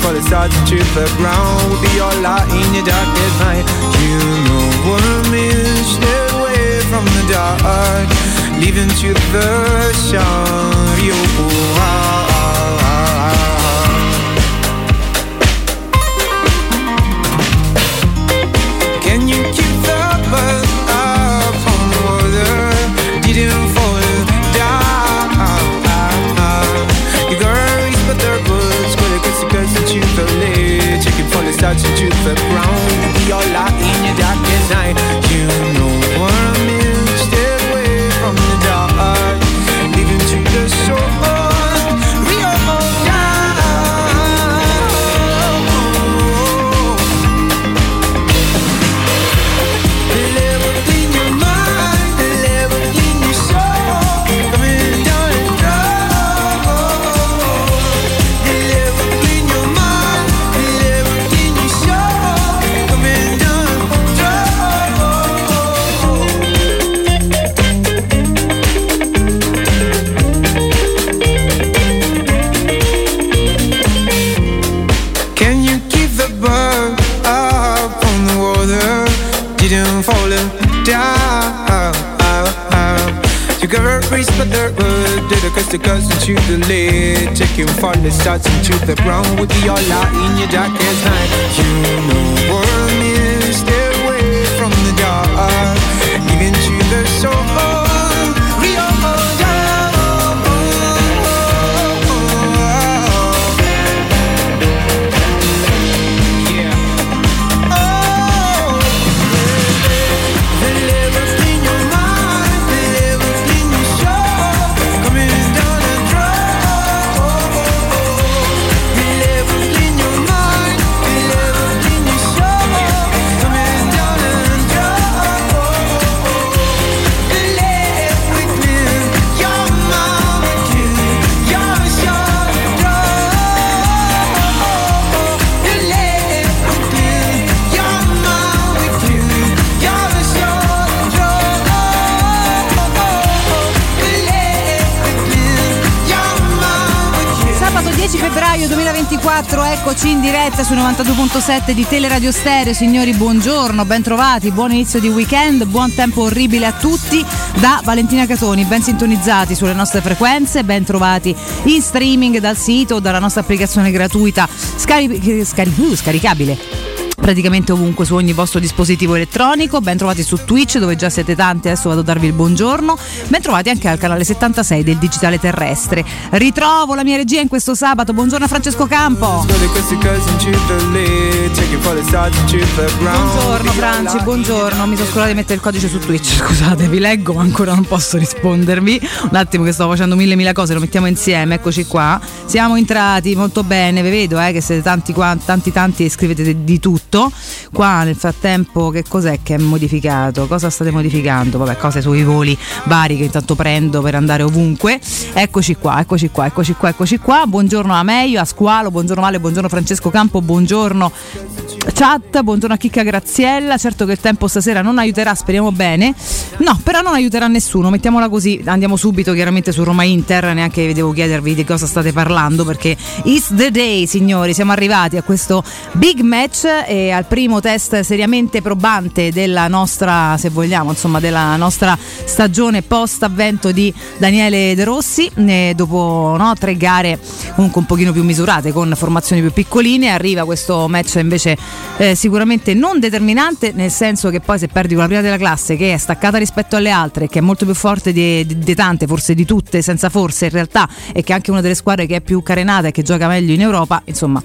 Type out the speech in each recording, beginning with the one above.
for the stars into the ground. Will be all out in your darkest night. You know what I mean? Stay away from the dark. Leaving to the sun. You Can the ground. Be all out reach but the wood Did a cause the cuts into the lid. Taking falling starts into the ground. Would be all out in your darkest night. You know what I mean Stay away from the dark 24, eccoci in diretta su 92.7 di Teleradio Stereo. Signori, buongiorno, bentrovati, buon inizio di weekend, buon tempo orribile a tutti da Valentina Catoni, ben sintonizzati sulle nostre frequenze, ben trovati in streaming dal sito, dalla nostra applicazione gratuita scaric- scaric- scaricabile praticamente ovunque su ogni vostro dispositivo elettronico. Ben trovati su Twitch dove già siete tanti, adesso vado a darvi il buongiorno. Ben trovati anche al canale 76 del Digitale Terrestre. Ritrovo la mia regia in questo sabato. Buongiorno a Francesco Campo. Buongiorno Franci, buongiorno. Mi sono scordata di mettere il codice su Twitch. Scusate, vi leggo ma ancora non posso rispondervi. Un attimo che sto facendo mille mille cose, lo mettiamo insieme. Eccoci qua. Siamo entrati molto bene, vi vedo eh, che siete tanti tanti tanti e scrivete di tutto. Qua nel frattempo che cos'è che è modificato? Cosa state modificando? Vabbè, cose sui voli vari che intanto prendo per andare ovunque. Eccoci qua, eccoci qua, eccoci qua, eccoci qua. Buongiorno a Meio, a Squalo, buongiorno Vale, buongiorno Francesco Campo, buongiorno chat, buongiorno a Chicca Graziella. Certo che il tempo stasera non aiuterà, speriamo bene. No, però non aiuterà nessuno, mettiamola così. Andiamo subito chiaramente su Roma Inter, neanche devo chiedervi di cosa state parlando perché it's the day, signori. Siamo arrivati a questo big match e al primo test seriamente probante della nostra, se vogliamo, insomma, della nostra stagione post avvento di Daniele De Rossi. E dopo no, tre gare comunque un pochino più misurate con formazioni più piccoline, arriva questo match invece eh, sicuramente non determinante, nel senso che poi se perdi con la prima della classe che è staccata rispetto alle altre, che è molto più forte di, di, di tante, forse di tutte, senza forse in realtà, e che è anche una delle squadre che è più carenata e che gioca meglio in Europa, insomma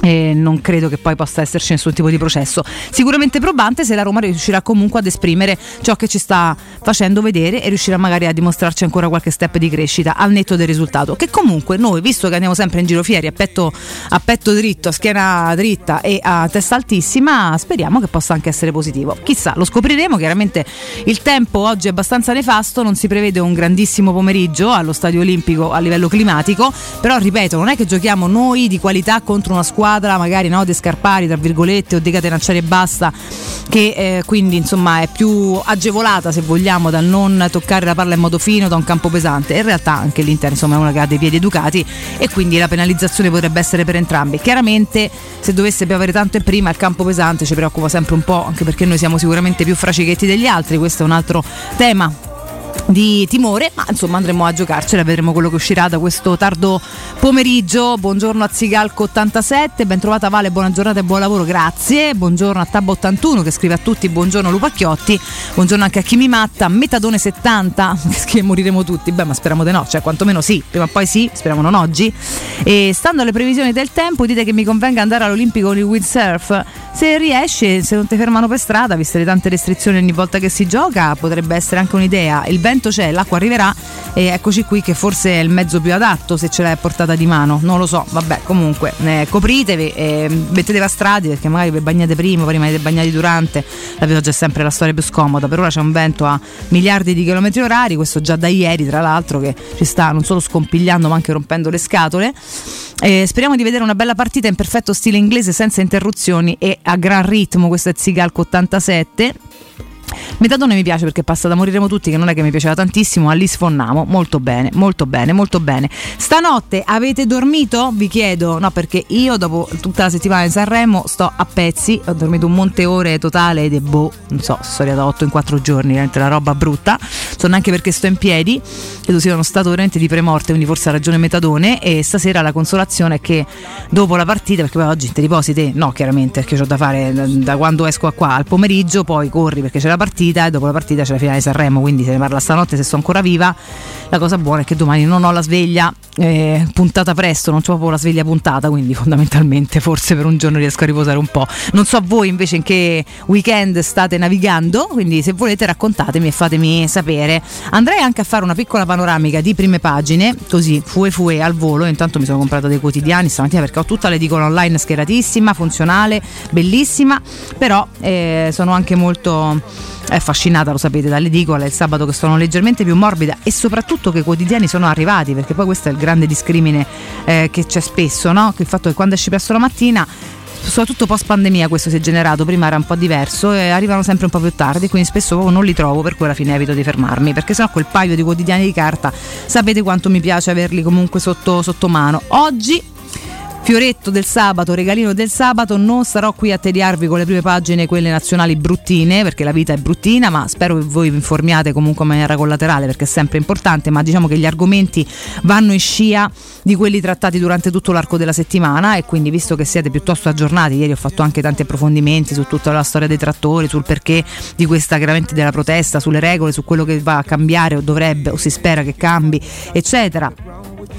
e non credo che poi possa esserci nessun tipo di processo. Sicuramente probante se la Roma riuscirà comunque ad esprimere ciò che ci sta facendo vedere e riuscirà magari a dimostrarci ancora qualche step di crescita al netto del risultato. Che comunque noi, visto che andiamo sempre in giro fieri a petto, a petto dritto, a schiena dritta e a testa altissima, speriamo che possa anche essere positivo. Chissà, lo scopriremo. Chiaramente il tempo oggi è abbastanza nefasto, non si prevede un grandissimo pomeriggio allo stadio olimpico a livello climatico, però ripeto, non è che giochiamo noi di qualità contro una squadra squadra magari no, De Scarpari tra virgolette o De Catenacciari e basta che eh, quindi insomma è più agevolata se vogliamo dal non toccare la palla in modo fino da un campo pesante. In realtà anche l'Inter insomma è una che ha dei piedi educati e quindi la penalizzazione potrebbe essere per entrambi. Chiaramente se dovesse piovere tanto e prima il campo pesante ci preoccupa sempre un po' anche perché noi siamo sicuramente più fracichetti degli altri questo è un altro tema di timore, ma insomma andremo a giocarcela, vedremo quello che uscirà da questo tardo pomeriggio. Buongiorno a Zigalco87, ben trovata Vale, buona giornata e buon lavoro, grazie. Buongiorno a Tab81 che scrive a tutti buongiorno Lupacchiotti, buongiorno anche a Kimi Matta, Metadone70 che scrive moriremo tutti, beh ma speriamo di no, cioè quantomeno sì, prima o poi sì, speriamo non oggi. E stando alle previsioni del tempo dite che mi convenga andare all'Olimpico con il windsurf, se riesce, se non ti fermano per strada, viste le tante restrizioni ogni volta che si gioca, potrebbe essere anche un'idea. Il vento c'è, l'acqua arriverà e eccoci qui che forse è il mezzo più adatto se ce l'hai a portata di mano, non lo so, vabbè comunque eh, copritevi e mettetevi a strati perché magari vi bagnate prima, poi rimanete bagnati durante, la vedo già sempre la storia più scomoda, per ora c'è un vento a miliardi di chilometri orari, questo già da ieri tra l'altro che ci sta non solo scompigliando ma anche rompendo le scatole. E speriamo di vedere una bella partita in perfetto stile inglese senza interruzioni e a gran ritmo, questo è Zigalco 87 Metadone mi piace perché passa da moriremo tutti, che non è che mi piaceva tantissimo, Alice Fonnamo, molto bene, molto bene, molto bene. Stanotte avete dormito? Vi chiedo, no perché io dopo tutta la settimana in Sanremo sto a pezzi, ho dormito un monte ore totale ed è boh, non so, storia da 8 in 4 giorni, veramente una roba brutta, sono anche perché sto in piedi, credo sia uno stato veramente di premorte, quindi forse ha ragione Metadone. E stasera la consolazione è che dopo la partita, perché poi oggi ti riposi te, no chiaramente perché ho da fare da quando esco qua al pomeriggio, poi corri perché c'è la partita e dopo la partita c'è la finale di Sanremo, quindi se ne parla stanotte se sto ancora viva. La cosa buona è che domani non ho la sveglia eh, puntata presto, non ho proprio la sveglia puntata, quindi fondamentalmente forse per un giorno riesco a riposare un po'. Non so voi invece in che weekend state navigando, quindi se volete raccontatemi e fatemi sapere. Andrei anche a fare una piccola panoramica di prime pagine, così fue fue al volo, intanto mi sono comprata dei quotidiani stamattina perché ho tutta l'edicola online schieratissima, funzionale, bellissima, però eh, sono anche molto è affascinata, lo sapete, dall'edicola, il sabato che sono leggermente più morbida e soprattutto che i quotidiani sono arrivati, perché poi questo è il grande discrimine eh, che c'è spesso, no? Che il fatto che quando esci presto la mattina soprattutto post pandemia questo si è generato, prima era un po' diverso e arrivano sempre un po' più tardi, quindi spesso non li trovo, per cui alla fine evito di fermarmi, perché sennò quel paio di quotidiani di carta sapete quanto mi piace averli comunque sotto, sotto mano. Oggi fioretto del sabato, regalino del sabato, non starò qui a tediarvi con le prime pagine, quelle nazionali bruttine, perché la vita è bruttina, ma spero che voi vi informiate comunque in maniera collaterale, perché è sempre importante, ma diciamo che gli argomenti vanno in scia di quelli trattati durante tutto l'arco della settimana e quindi visto che siete piuttosto aggiornati, ieri ho fatto anche tanti approfondimenti su tutta la storia dei trattori, sul perché di questa chiaramente della protesta, sulle regole, su quello che va a cambiare o dovrebbe o si spera che cambi, eccetera.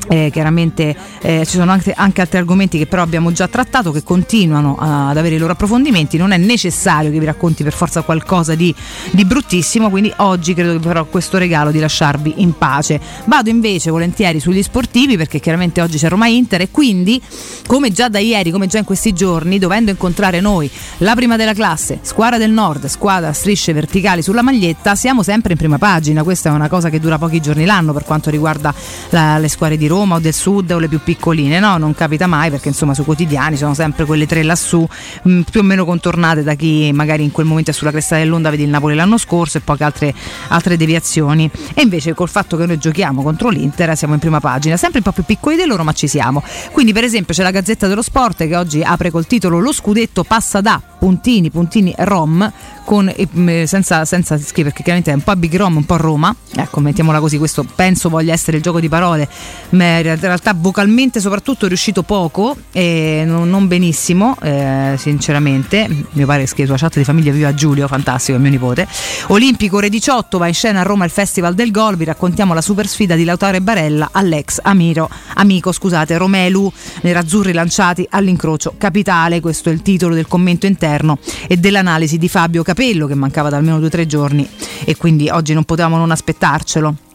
Eh, chiaramente eh, ci sono anche, anche, altri argomenti che però abbiamo già trattato che continuano ad avere i loro approfondimenti. Non è necessario che vi racconti per forza qualcosa di, di bruttissimo quindi oggi credo che farò questo regalo di lasciarvi in pace. Vado invece volentieri sugli sportivi perché chiaramente oggi c'è Roma Inter e quindi come già da ieri come già in questi giorni dovendo incontrare noi la prima della classe squadra del nord squadra strisce verticali sulla maglietta siamo sempre in prima pagina. Questa è una cosa che dura pochi giorni l'anno per quanto riguarda la, le squadre di Roma o del sud o le più piccoline, no? Non capita mai perché insomma sui quotidiani sono sempre quelle tre lassù, mh, mm, più o meno contornate da chi magari in quel momento è sulla cresta dell'onda, vedi il Napoli l'anno scorso e poche altre, altre deviazioni. E invece col fatto che noi giochiamo contro l'Inter siamo in prima pagina, sempre un po' più piccoli di loro, ma ci siamo. Quindi per esempio c'è la Gazzetta dello Sport che oggi apre col titolo Lo scudetto passa da puntini, puntini Rom con, eh, senza, senza scrivere perché chiaramente è un po' Big Rom, un po' Roma, ecco mettiamola così, questo penso voglia essere il gioco di parole, ma in realtà vocalmente soprattutto è riuscito poco e non, non benissimo, eh, sinceramente, mi pare che sulla chat di famiglia viva Giulio, fantastico, è mio nipote. Olimpico ore 18 va in scena a Roma il Festival del Gol, vi raccontiamo la super sfida di Lautaro e Barella all'ex Amiro, amico scusate, Romelu, nerazzurri lanciati all'incrocio capitale, questo è il titolo del commento interno e dell'analisi di Fabio Capelli capello che mancava da almeno due o tre giorni e quindi oggi non potevamo non aspettarcelo.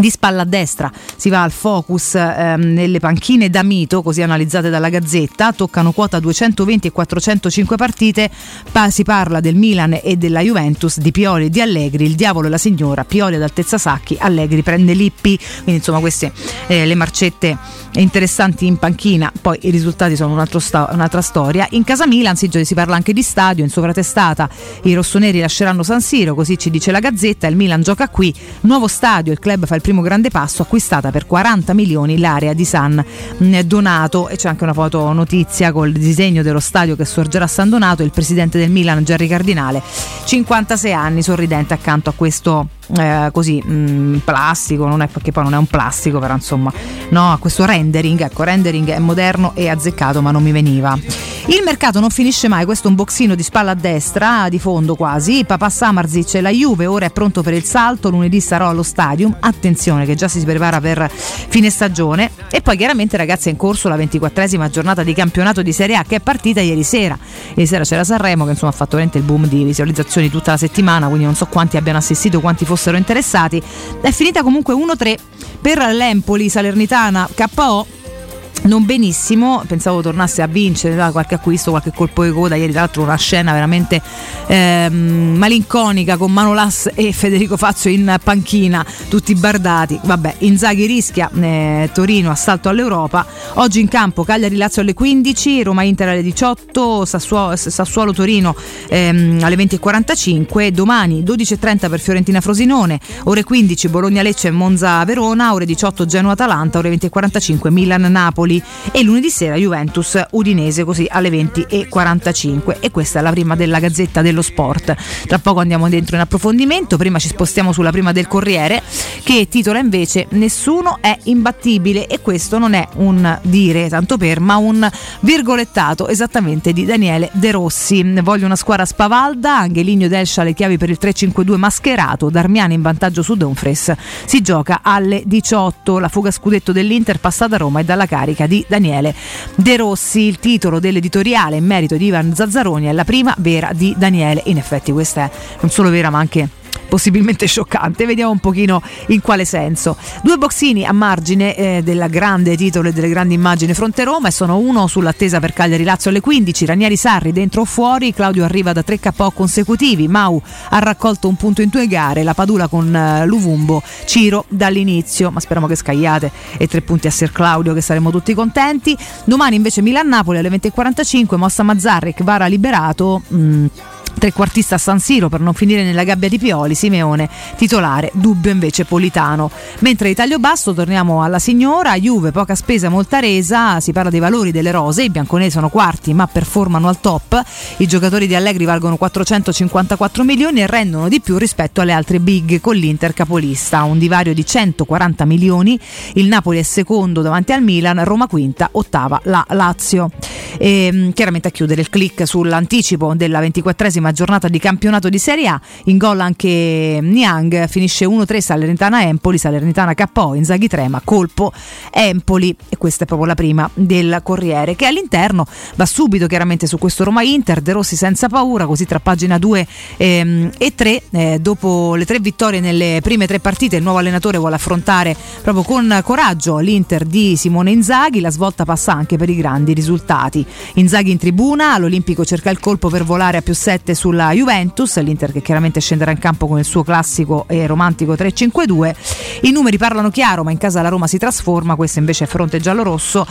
Di spalla a destra. Si va al focus ehm, nelle panchine da mito, così analizzate dalla Gazzetta, toccano quota 220 e 405 partite, pa- si parla del Milan e della Juventus, di Pioli e di Allegri, il diavolo e la signora, Pioli ad altezza Sacchi, Allegri prende Lippi, quindi insomma queste eh, le marcette interessanti in panchina, poi i risultati sono un sto- un'altra storia. In casa Milan si, si parla anche di stadio, in sovratestata. I rossoneri lasceranno San Siro, così ci dice la Gazzetta, il Milan gioca qui, nuovo stadio, il club fa il primo grande passo, acquistata per 40 milioni l'area di San Donato. E c'è anche una foto notizia col disegno dello stadio che sorgerà a San Donato, il presidente del Milan Gerry Cardinale, 56 anni, sorridente accanto a questo eh, così mh, mm, plastico, non è perché poi non è un plastico, però insomma, no, questo rendering, ecco, rendering è moderno e azzeccato, ma non mi veniva. Il mercato non finisce mai, questo è un boxino di spalla a destra, di fondo quasi. Papà Samarzic e la Juve ora è pronto per il salto, lunedì sarò allo stadium. Attenzione che già si prepara per fine stagione. E poi chiaramente ragazzi è in corso la 24esima giornata di campionato di Serie A che è partita ieri sera. Ieri sera c'era Sanremo che insomma ha fatto veramente il boom di visualizzazioni tutta la settimana, quindi non so quanti abbiano assistito, quanti fossero interessati. È finita comunque 1-3 per l'Empoli Salernitana KO non benissimo, pensavo tornasse a vincere da qualche acquisto, qualche colpo di coda. Ieri, tra l'altro, una scena veramente ehm, malinconica con Manolas e Federico Fazio in panchina, tutti bardati. Vabbè, Inzaghi rischia eh, Torino, assalto all'Europa. Oggi in campo Cagliari Lazio alle 15, Roma Inter alle 18, Sassuolo, Sassuolo Torino ehm, alle 20.45. Domani 12.30 per Fiorentina Frosinone, ore 15 Bologna Lecce e Monza Verona, ore 18 Genoa Atalanta, ore 20.45 Milan Napoli. E lunedì sera Juventus Udinese così alle 20.45 e questa è la prima della Gazzetta dello Sport. Tra poco andiamo dentro in approfondimento, prima ci spostiamo sulla prima del Corriere che titola invece Nessuno è imbattibile e questo non è un dire tanto per ma un virgolettato esattamente di Daniele De Rossi. Voglio una squadra spavalda, Angeligno Delscia le chiavi per il 3-5-2 mascherato, Darmiani in vantaggio su Donfres. Si gioca alle 18, la fuga scudetto dell'Inter passa da Roma e dalla carica cronaca di Daniele De Rossi. Il titolo dell'editoriale in merito di Ivan Zazzaroni è la prima vera di Daniele. In effetti questa è non solo vera ma anche possibilmente scioccante. Vediamo un pochino in quale senso. Due boxini a margine eh, del grande titolo e delle grandi immagini fronte Roma e sono uno sull'attesa per Cagliari Lazio alle 15, Ranieri Sarri dentro o fuori, Claudio arriva da tre KO consecutivi, Mau ha raccolto un punto in due gare, la Padula con eh, Luvumbo, Ciro dall'inizio, ma speriamo che scagliate e tre punti a Ser Claudio che saremo tutti contenti. Domani invece Milan-Napoli alle 20.45, Mossa Mazzarri, Vara liberato. Mm, trequartista a San Siro per non finire nella gabbia di Pioli, Simeone titolare, dubbio invece Politano. Mentre Italia Basso torniamo alla signora, Juve poca spesa molta resa, si parla dei valori delle rose, i bianconesi sono quarti ma performano al top, i giocatori di Allegri valgono 454 milioni e rendono di più rispetto alle altre big con l'Inter capolista, un divario di 140 milioni, il Napoli è secondo davanti al Milan, Roma quinta, ottava la Lazio. E, ehm, chiaramente a chiudere il click sull'anticipo della 24esima giornata di campionato di Serie A. In gol anche Niang, finisce 1-3 Salernitana Empoli, Salernitana KO, Inzaghi trema, colpo Empoli e questa è proprio la prima del Corriere che all'interno va subito chiaramente su questo Roma Inter, De Rossi senza paura, così tra pagina 2 ehm, e 3 eh, dopo le tre vittorie nelle prime tre partite il nuovo allenatore vuole affrontare proprio con coraggio l'Inter di Simone Inzaghi, la svolta passa anche per i grandi risultati. Inzaghi in tribuna, l'Olimpico cerca il colpo per volare a più 7 sulla Juventus, l'Inter che chiaramente scenderà in campo con il suo classico e romantico 3-5-2. I numeri parlano chiaro, ma in casa la Roma si trasforma, questo invece è fronte giallo-rosso.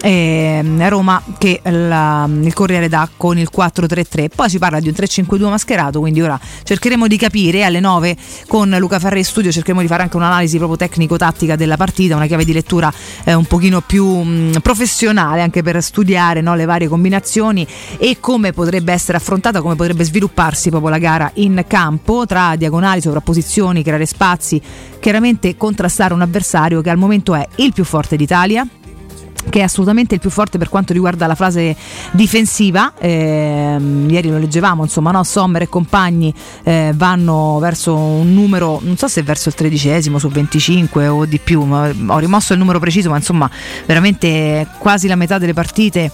Eh, Roma che la, il Corriere dà con il 4-3-3. Poi si parla di un 3-5-2 mascherato, quindi ora cercheremo di capire alle 9 con Luca Ferri in studio, cercheremo di fare anche un'analisi proprio tecnico-tattica della partita, una chiave di lettura eh, un pochino più mh, professionale anche per studiare no, le varie combinazioni e come potrebbe essere affrontata, come potrebbe sviluppare svilupparsi proprio la gara in campo tra diagonali, sovrapposizioni, creare spazi, chiaramente contrastare un avversario che al momento è il più forte d'Italia che è assolutamente il più forte per quanto riguarda la fase difensiva. Eh, ieri lo leggevamo, insomma, no? Sommer e compagni eh, vanno verso un numero, non so se verso il tredicesimo su 25 o di più, ho rimosso il numero preciso, ma insomma, veramente quasi la metà delle partite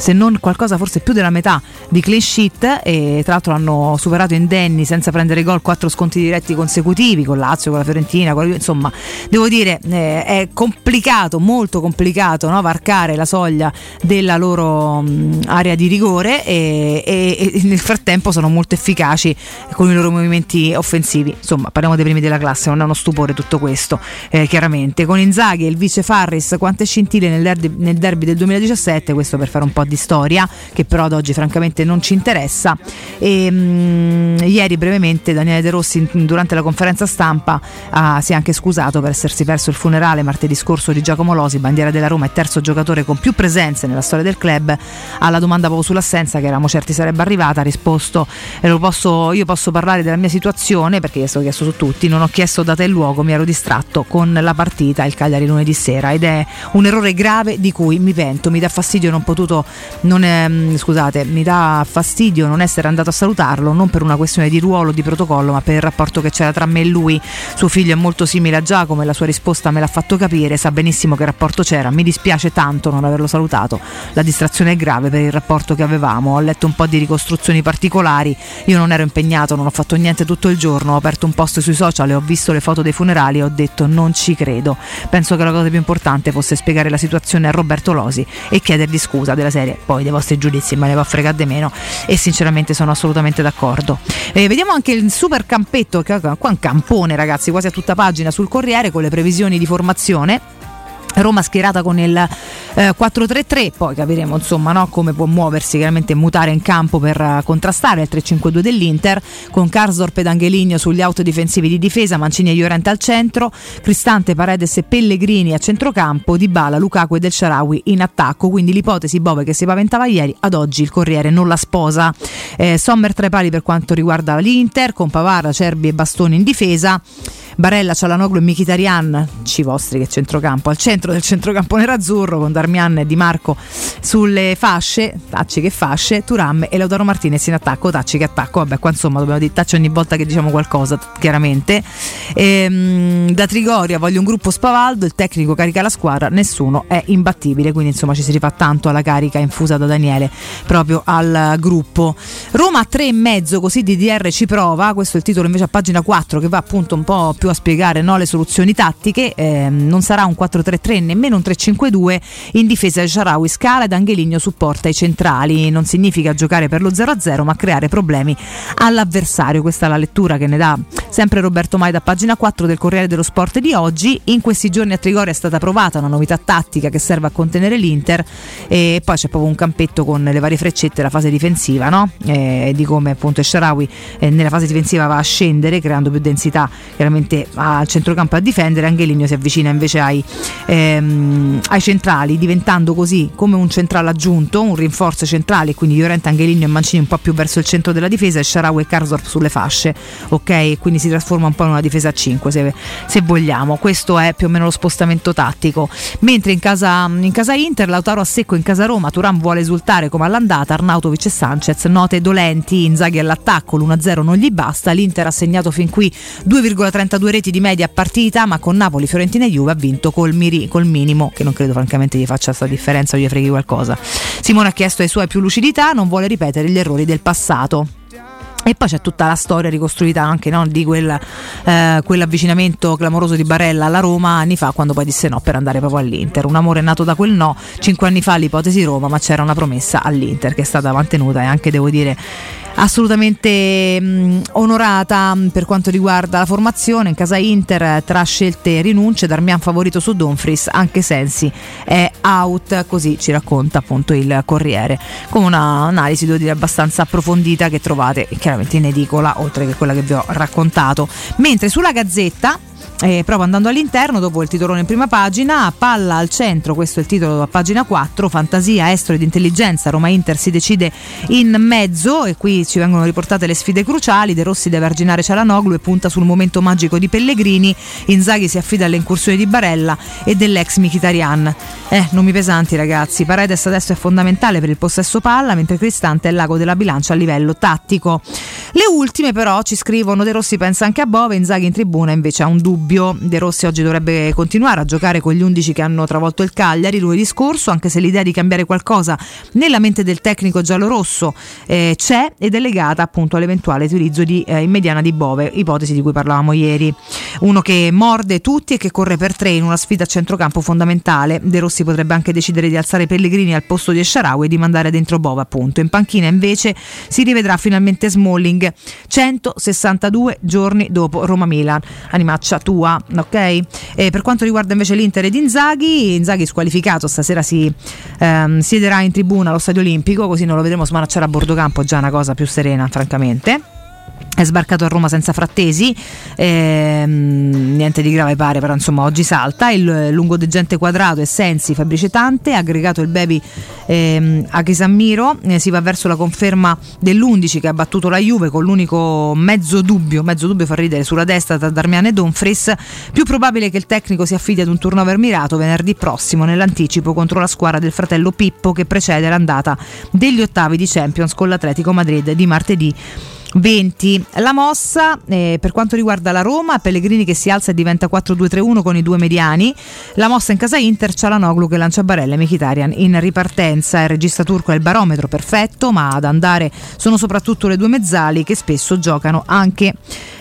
se non qualcosa forse più della metà di clean sheet e tra l'altro hanno superato indenni senza prendere gol quattro sconti diretti consecutivi con Lazio, con la Fiorentina, con insomma devo dire eh, è complicato, molto complicato no? Varcare la soglia della loro mh, area di rigore e, e, e, nel frattempo sono molto efficaci con i loro movimenti offensivi, insomma parliamo dei primi della classe, non è uno stupore tutto questo eh, chiaramente, con Inzaghi e il vice Farris quante scintille nel derby, nel derby del 2017, questo per fare un po' di storia che però ad oggi francamente non ci interessa. E, mh, ieri brevemente Daniele De Rossi durante la conferenza stampa ah, si è anche scusato per essersi perso il funerale martedì scorso di Giacomo Losi, bandiera della Roma e terzo giocatore con più presenze nella storia del club. Alla domanda proprio sull'assenza che eravamo certi sarebbe arrivata ha risposto eh, posso, io posso parlare della mia situazione perché io sto chiesto su tutti, non ho chiesto data e luogo, mi ero distratto con la partita il Cagliari lunedì sera ed è un errore grave di cui mi pento, mi dà fastidio non potuto non mm, scusate, mi dà fastidio non essere andato a salutarlo, non per una questione di ruolo, di protocollo, ma per il rapporto che c'era tra me e lui. Suo figlio è molto simile a Giacomo e la sua risposta me l'ha fatto capire, sa benissimo che rapporto c'era, mi dispiace tanto non averlo salutato, la distrazione è grave per il rapporto che avevamo, ho letto un po' di ricostruzioni particolari, io non ero impegnato, non ho fatto niente tutto il giorno, ho aperto un post sui social e ho visto le foto dei funerali e ho detto non ci credo, penso che la cosa più importante fosse spiegare la situazione a Roberto Losi e chiedergli scusa della serie. Poi dei vostri giudizi me ne va a fregare di meno. E sinceramente sono assolutamente d'accordo. Eh, vediamo anche il super campetto, qua un campone ragazzi, quasi a tutta pagina sul Corriere con le previsioni di formazione Roma schierata con il eh, 4-3-3, poi capiremo insomma no, come può muoversi, chiaramente mutare in campo per uh, contrastare il 3-5-2 dell'Inter, con Karsdorp ed Angeligno sugli autodifensivi di difesa, Mancini e Llorente al centro, Cristante, Paredes e Pellegrini a centrocampo, Di Bala, Lukaku e Del Sharawi in attacco, quindi l'ipotesi Bove che si paventava ieri, ad oggi il Corriere non la sposa. Eh, Sommer tra i pali per quanto riguarda l'Inter, con Pavara, Cerbi e Bastoni in difesa. Barella, Cialanoglu e Michitarian, ci vostri che centrocampo, al centro del centrocampo nerazzurro con Darmian e Di Marco sulle fasce, Tacci che fasce, Turam e Lautaro Martinez in attacco, Tacci che attacco, vabbè qua insomma dobbiamo dire Tacci ogni volta che diciamo qualcosa, chiaramente. Ehm, da Trigoria voglio un gruppo spavaldo, il tecnico carica la squadra, nessuno è imbattibile, quindi insomma ci si rifà tanto alla carica infusa da Daniele proprio al gruppo. Roma a tre e mezzo, così DDR ci prova, questo è il titolo invece a pagina 4 che va appunto un po' più a spiegare no, le soluzioni tattiche, eh, non sarà un 4-3-3 nemmeno un 3-5-2, in difesa Sharawi scala ed Angeligno supporta i centrali, non significa giocare per lo 0-0 ma creare problemi all'avversario, questa è la lettura che ne dà Sempre Roberto Maida, pagina 4 del Corriere dello Sport di oggi. In questi giorni a Trigoria è stata provata una novità tattica che serve a contenere l'Inter e poi c'è proprio un campetto con le varie freccette, la fase difensiva, no? eh, di come appunto Sharawi eh, nella fase difensiva va a scendere creando più densità chiaramente al centrocampo a difendere, Angeligno si avvicina invece ai, ehm, ai centrali diventando così come un centrale aggiunto, un rinforzo centrale, quindi Llorente, Angeligno e Mancini un po' più verso il centro della difesa e Sharawi e Karsdorp sulle fasce, ok? Quindi si trasforma un po' in una difesa a 5 se, se vogliamo, questo è più o meno lo spostamento tattico, mentre in casa, in casa Inter Lautaro a secco in casa Roma, Turan vuole esultare come all'andata, Arnautovic e Sanchez, note dolenti, Inzaghi all'attacco, l'1-0 non gli basta, l'Inter ha segnato fin qui 2,32 reti di media a partita, ma con Napoli, Fiorentina e Juve ha vinto col, miri, col minimo, che non credo francamente gli faccia questa differenza o gli freghi qualcosa. Simone ha chiesto ai suoi più lucidità, non vuole ripetere gli errori del passato. E poi c'è tutta la storia ricostruita anche no, di quel, eh, quell'avvicinamento clamoroso di Barella alla Roma anni fa, quando poi disse no per andare proprio all'Inter. Un amore nato da quel no, cinque anni fa l'ipotesi Roma, ma c'era una promessa all'Inter che è stata mantenuta e anche devo dire assolutamente mh, onorata per quanto riguarda la formazione. In casa Inter tra scelte e rinunce Darmian favorito su Donfris anche Sensi è out così ci racconta appunto il Corriere. Con un'analisi devo dire abbastanza approfondita che trovate chiaramente in edicola oltre che quella che vi ho raccontato. Mentre sulla Gazzetta eh, proprio andando all'interno, dopo il titolone in prima pagina, palla al centro, questo è il titolo a pagina 4, fantasia, estro ed intelligenza, Roma Inter si decide in mezzo e qui ci vengono riportate le sfide cruciali, De Rossi deve arginare Cialanoglu e punta sul momento magico di Pellegrini, Inzaghi si affida alle incursioni di Barella e dell'ex Mkhitaryan. Eh, non mi pesanti ragazzi, Paredes adesso è fondamentale per il possesso palla, mentre Cristante è il lago della bilancia a livello tattico. Le ultime però ci scrivono De Rossi pensa anche a Bove, Inzaghi in tribuna invece ha un dubbio dubbio. De Rossi oggi dovrebbe continuare a giocare con gli 11 che hanno travolto il Cagliari lunedì scorso, anche se l'idea di cambiare qualcosa nella mente del tecnico giallorosso eh, c'è ed è legata appunto all'eventuale utilizzo di, eh, in mediana di Bove, ipotesi di cui parlavamo ieri. Uno che morde tutti e che corre per tre in una sfida a centrocampo fondamentale. De Rossi potrebbe anche decidere di alzare Pellegrini al posto di Esciaraui e di mandare dentro Bove appunto. In panchina invece si rivedrà finalmente Smalling 162 giorni dopo Roma-Milan. Animaccia tua sua, ok? E per quanto riguarda invece l'Inter ed Inzaghi, Inzaghi squalificato stasera si ehm, siederà in tribuna allo Stadio Olimpico, così non lo vedremo smanacciare a bordo campo, già una cosa più serena, francamente è sbarcato a Roma senza frattesi, ehm, niente di grave pare, però insomma oggi salta. Il lungodegente quadrato e Sensi, Fabrice Tante, aggregato il baby ehm, a Chisammiro, eh, si va verso la conferma dell'11 che ha battuto la Juve con l'unico mezzo dubbio, mezzo dubbio fa ridere sulla destra tra Darmian e Donfris. Più probabile che il tecnico si affidi ad un turnover mirato venerdì prossimo nell'anticipo contro la squadra del fratello Pippo che precede l'andata degli ottavi di Champions con l'Atletico Madrid di martedì 20. La mossa eh, per quanto riguarda la Roma, Pellegrini che si alza e diventa 4-2-3-1 con i due mediani. La mossa in casa Inter, Cialanoglu che lancia Barella e Mkhitaryan in ripartenza. Il regista turco è il barometro perfetto, ma ad andare sono soprattutto le due mezzali che spesso giocano anche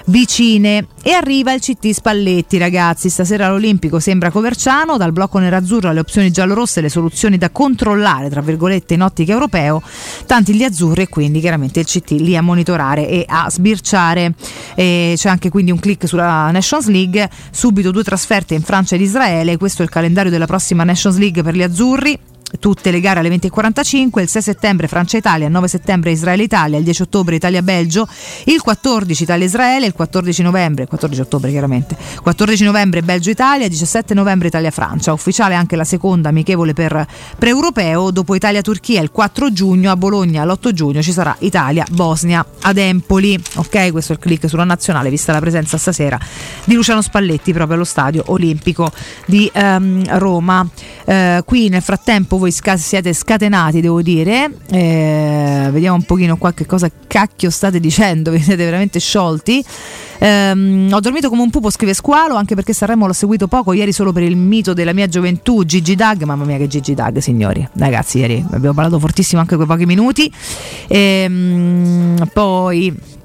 vicine. E arriva il CT Spalletti, ragazzi. Stasera all'Olimpico sembra Coverciano. Dal blocco nerazzurro alle opzioni giallorosse, le soluzioni da controllare, tra virgolette, in ottica europeo. Tanti gli azzurri e quindi chiaramente il CT lì a monitorare e a sbirciare. E c'è anche quindi un click sulla Nations League. Subito due trasferte in Francia ed Israele. Questo è il calendario della prossima Nations League per gli azzurri tutte le gare alle 20.45, il 6 settembre Francia-Italia, il 9 settembre Israele-Italia, il 10 ottobre Italia-Belgio, il 14 Italia-Israele, il 14 novembre, 14 ottobre chiaramente, 14 novembre Belgio-Italia, 17 novembre Italia-Francia, ufficiale anche la seconda amichevole per pre-europeo, dopo Italia-Turchia il 4 giugno, a Bologna l'8 giugno ci sarà Italia-Bosnia ad Empoli, ok questo è il click sulla nazionale vista la presenza stasera di Luciano Spalletti proprio allo stadio olimpico di um, Roma, uh, qui nel frattempo voi sca- siete scatenati, devo dire. Eh, vediamo un pochino qua che cosa cacchio state dicendo, vi siete veramente sciolti. Um, ho dormito come un pupo, scrive Squalo, anche perché Sanremo l'ho seguito poco, ieri solo per il mito della mia gioventù, Gigi Dag, mamma mia che Gigi Dag, signori. Ragazzi, ieri abbiamo parlato fortissimo anche quei pochi minuti. E, um, poi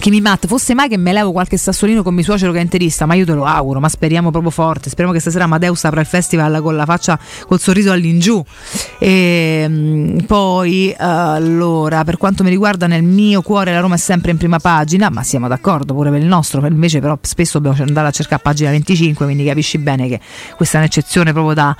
Kimi Matt, fosse mai che me levo qualche sassolino con mio suocero che è interista, ma io te lo auguro, ma speriamo proprio forte. Speriamo che stasera Amadeus apra il festival con la faccia col sorriso all'ingiù. E, ehm, poi, allora, per quanto mi riguarda, nel mio cuore la Roma è sempre in prima pagina, ma siamo d'accordo pure per il nostro, invece, però, spesso dobbiamo andare a cercare pagina 25, quindi capisci bene che questa è un'eccezione proprio da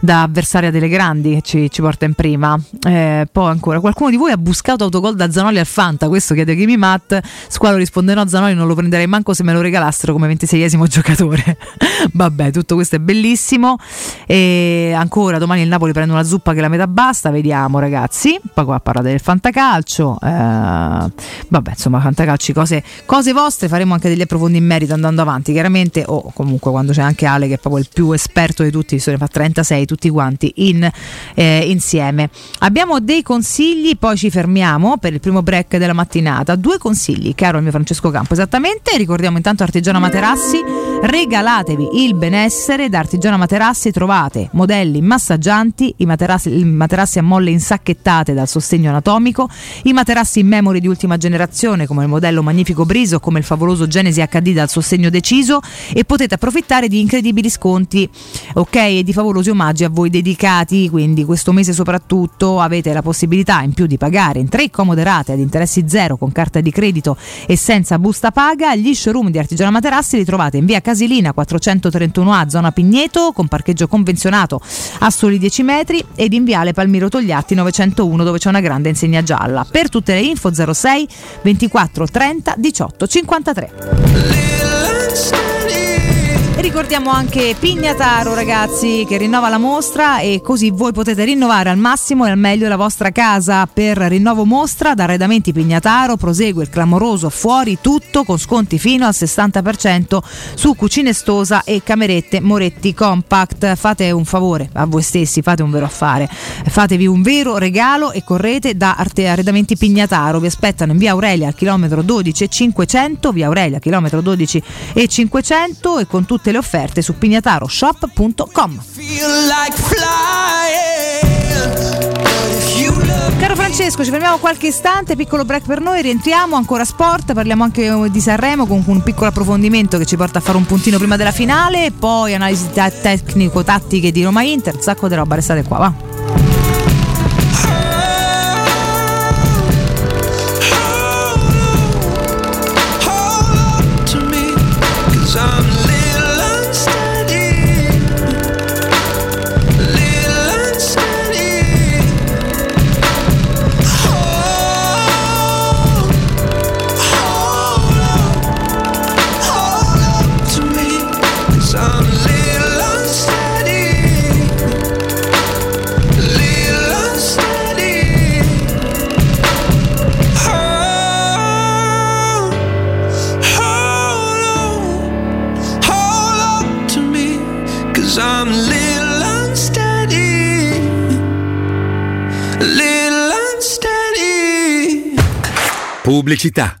da avversaria delle grandi che ci, ci porta in prima. Eh, poi ancora, qualcuno di voi ha buscato autogol da Zanoli al Fanta? Questo chiede Kimi Matt. Squalo risponde no, Zanoli non lo prenderei manco se me lo regalassero come 26esimo giocatore. Vabbè, tutto questo è bellissimo. E ancora, domani il Napoli prende una zuppa che la metà basta, vediamo ragazzi. Poi qua parlate del fantacalcio. Eh, vabbè, insomma, fantacalci, cose, cose vostre, faremo anche degli approfondimenti in merito andando avanti, chiaramente, o comunque quando c'è anche Ale che è proprio il più esperto di tutti, se ne fa 36 tutti quanti in, eh, insieme. Abbiamo dei consigli, poi ci fermiamo per il primo break della mattinata. Due consigli, caro il mio Francesco Campo, esattamente. Ricordiamo intanto Artigiana Materassi, regalatevi il benessere da Artigiana Materassi, trovate modelli massaggianti, i materassi, i materassi a molle insacchettate dal sostegno anatomico, i materassi in memory di ultima generazione come il modello Magnifico Briso, come il favoloso Genesi HD dal sostegno deciso e potete approfittare di incredibili sconti, ok, e di favolosi omaggi a voi dedicati, quindi questo mese soprattutto avete la possibilità in più di pagare in tre comode rate ad interessi zero con carta di credito e senza busta paga. Gli showroom di Artigiana Materassi li trovate in via Casilina 431A, zona Pigneto, con parcheggio convenzionato a soli 10 metri ed in viale Palmiro Togliatti 901 dove c'è una grande insegna gialla. Per tutte le info 06 24 30 18 53 ricordiamo anche Pignataro ragazzi che rinnova la mostra e così voi potete rinnovare al massimo e al meglio la vostra casa. Per rinnovo mostra da Arredamenti Pignataro prosegue il clamoroso fuori tutto con sconti fino al 60% su cucine stosa e camerette Moretti Compact. Fate un favore a voi stessi fate un vero affare. Fatevi un vero regalo e correte da Arredamenti Pignataro. Vi aspettano in via Aurelia al chilometro 12 e 500 via Aurelia chilometro 12 e 500 e con tutte le offerte su pignataroshop.com. Caro Francesco, ci fermiamo qualche istante, piccolo break per noi, rientriamo, ancora sport, parliamo anche di Sanremo con un piccolo approfondimento che ci porta a fare un puntino prima della finale, poi analisi tecnico-tattiche di Roma Inter, sacco di roba, restate qua, va. Pubblicità.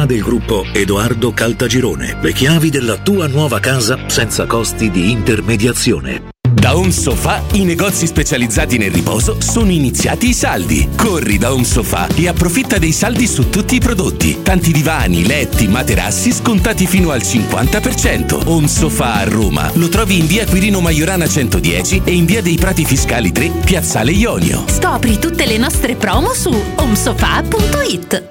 del gruppo Edoardo Caltagirone. Le chiavi della tua nuova casa senza costi di intermediazione. Da Home Sofa i negozi specializzati nel riposo sono iniziati i saldi. Corri da Home Sofa e approfitta dei saldi su tutti i prodotti. Tanti divani, letti, materassi scontati fino al 50%. Home Sofa a Roma lo trovi in via Quirino Maiorana 110 e in via dei Prati Fiscali 3, Piazzale Ionio. Scopri tutte le nostre promo su homesofa.it.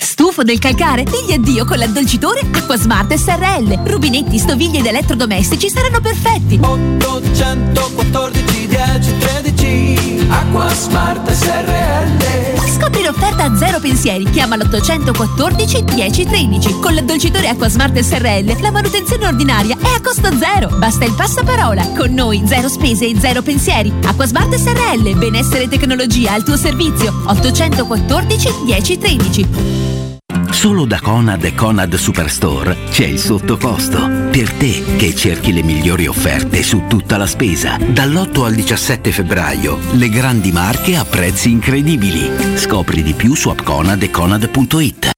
Stufo del calcare? Digli addio con l'addolcitore Acquasmart SRL. Rubinetti, stoviglie ed elettrodomestici saranno perfetti. 814 10 13 Acquasmart SRL Scopri l'offerta a zero pensieri. Chiama l'814 10 13. Con l'addolcitore Acquasmart SRL la manutenzione ordinaria è a costo zero. Basta il passaparola. Con noi zero spese e zero pensieri. Acquasmart SRL. Benessere e tecnologia al tuo servizio. 814 10 13. Solo da Conad e Conad Superstore c'è il sottocosto. Per te che cerchi le migliori offerte su tutta la spesa. Dall'8 al 17 febbraio, le grandi marche a prezzi incredibili. Scopri di più su appconad e conad.it.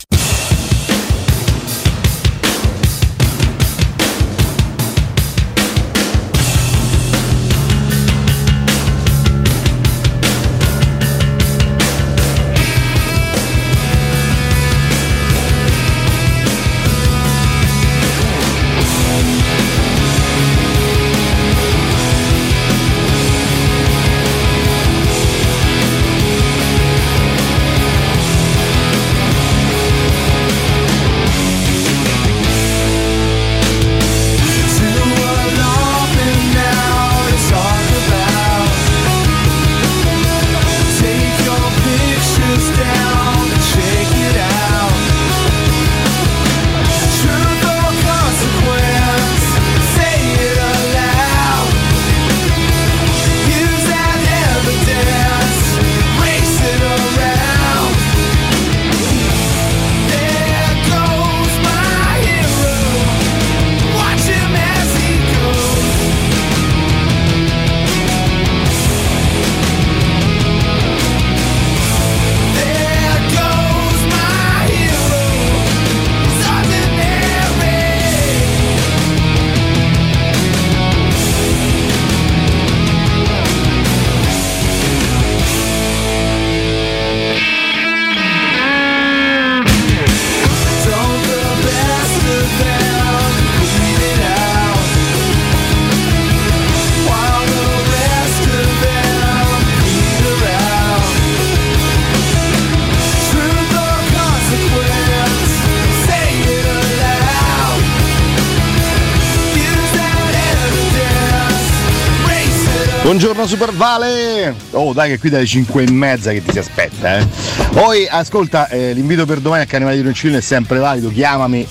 Super Vale! Oh dai che qui dalle 5 e mezza che ti si aspetta eh. Poi ascolta, eh, l'invito per domani a Carnevale di Roncino è sempre valido, chiamami,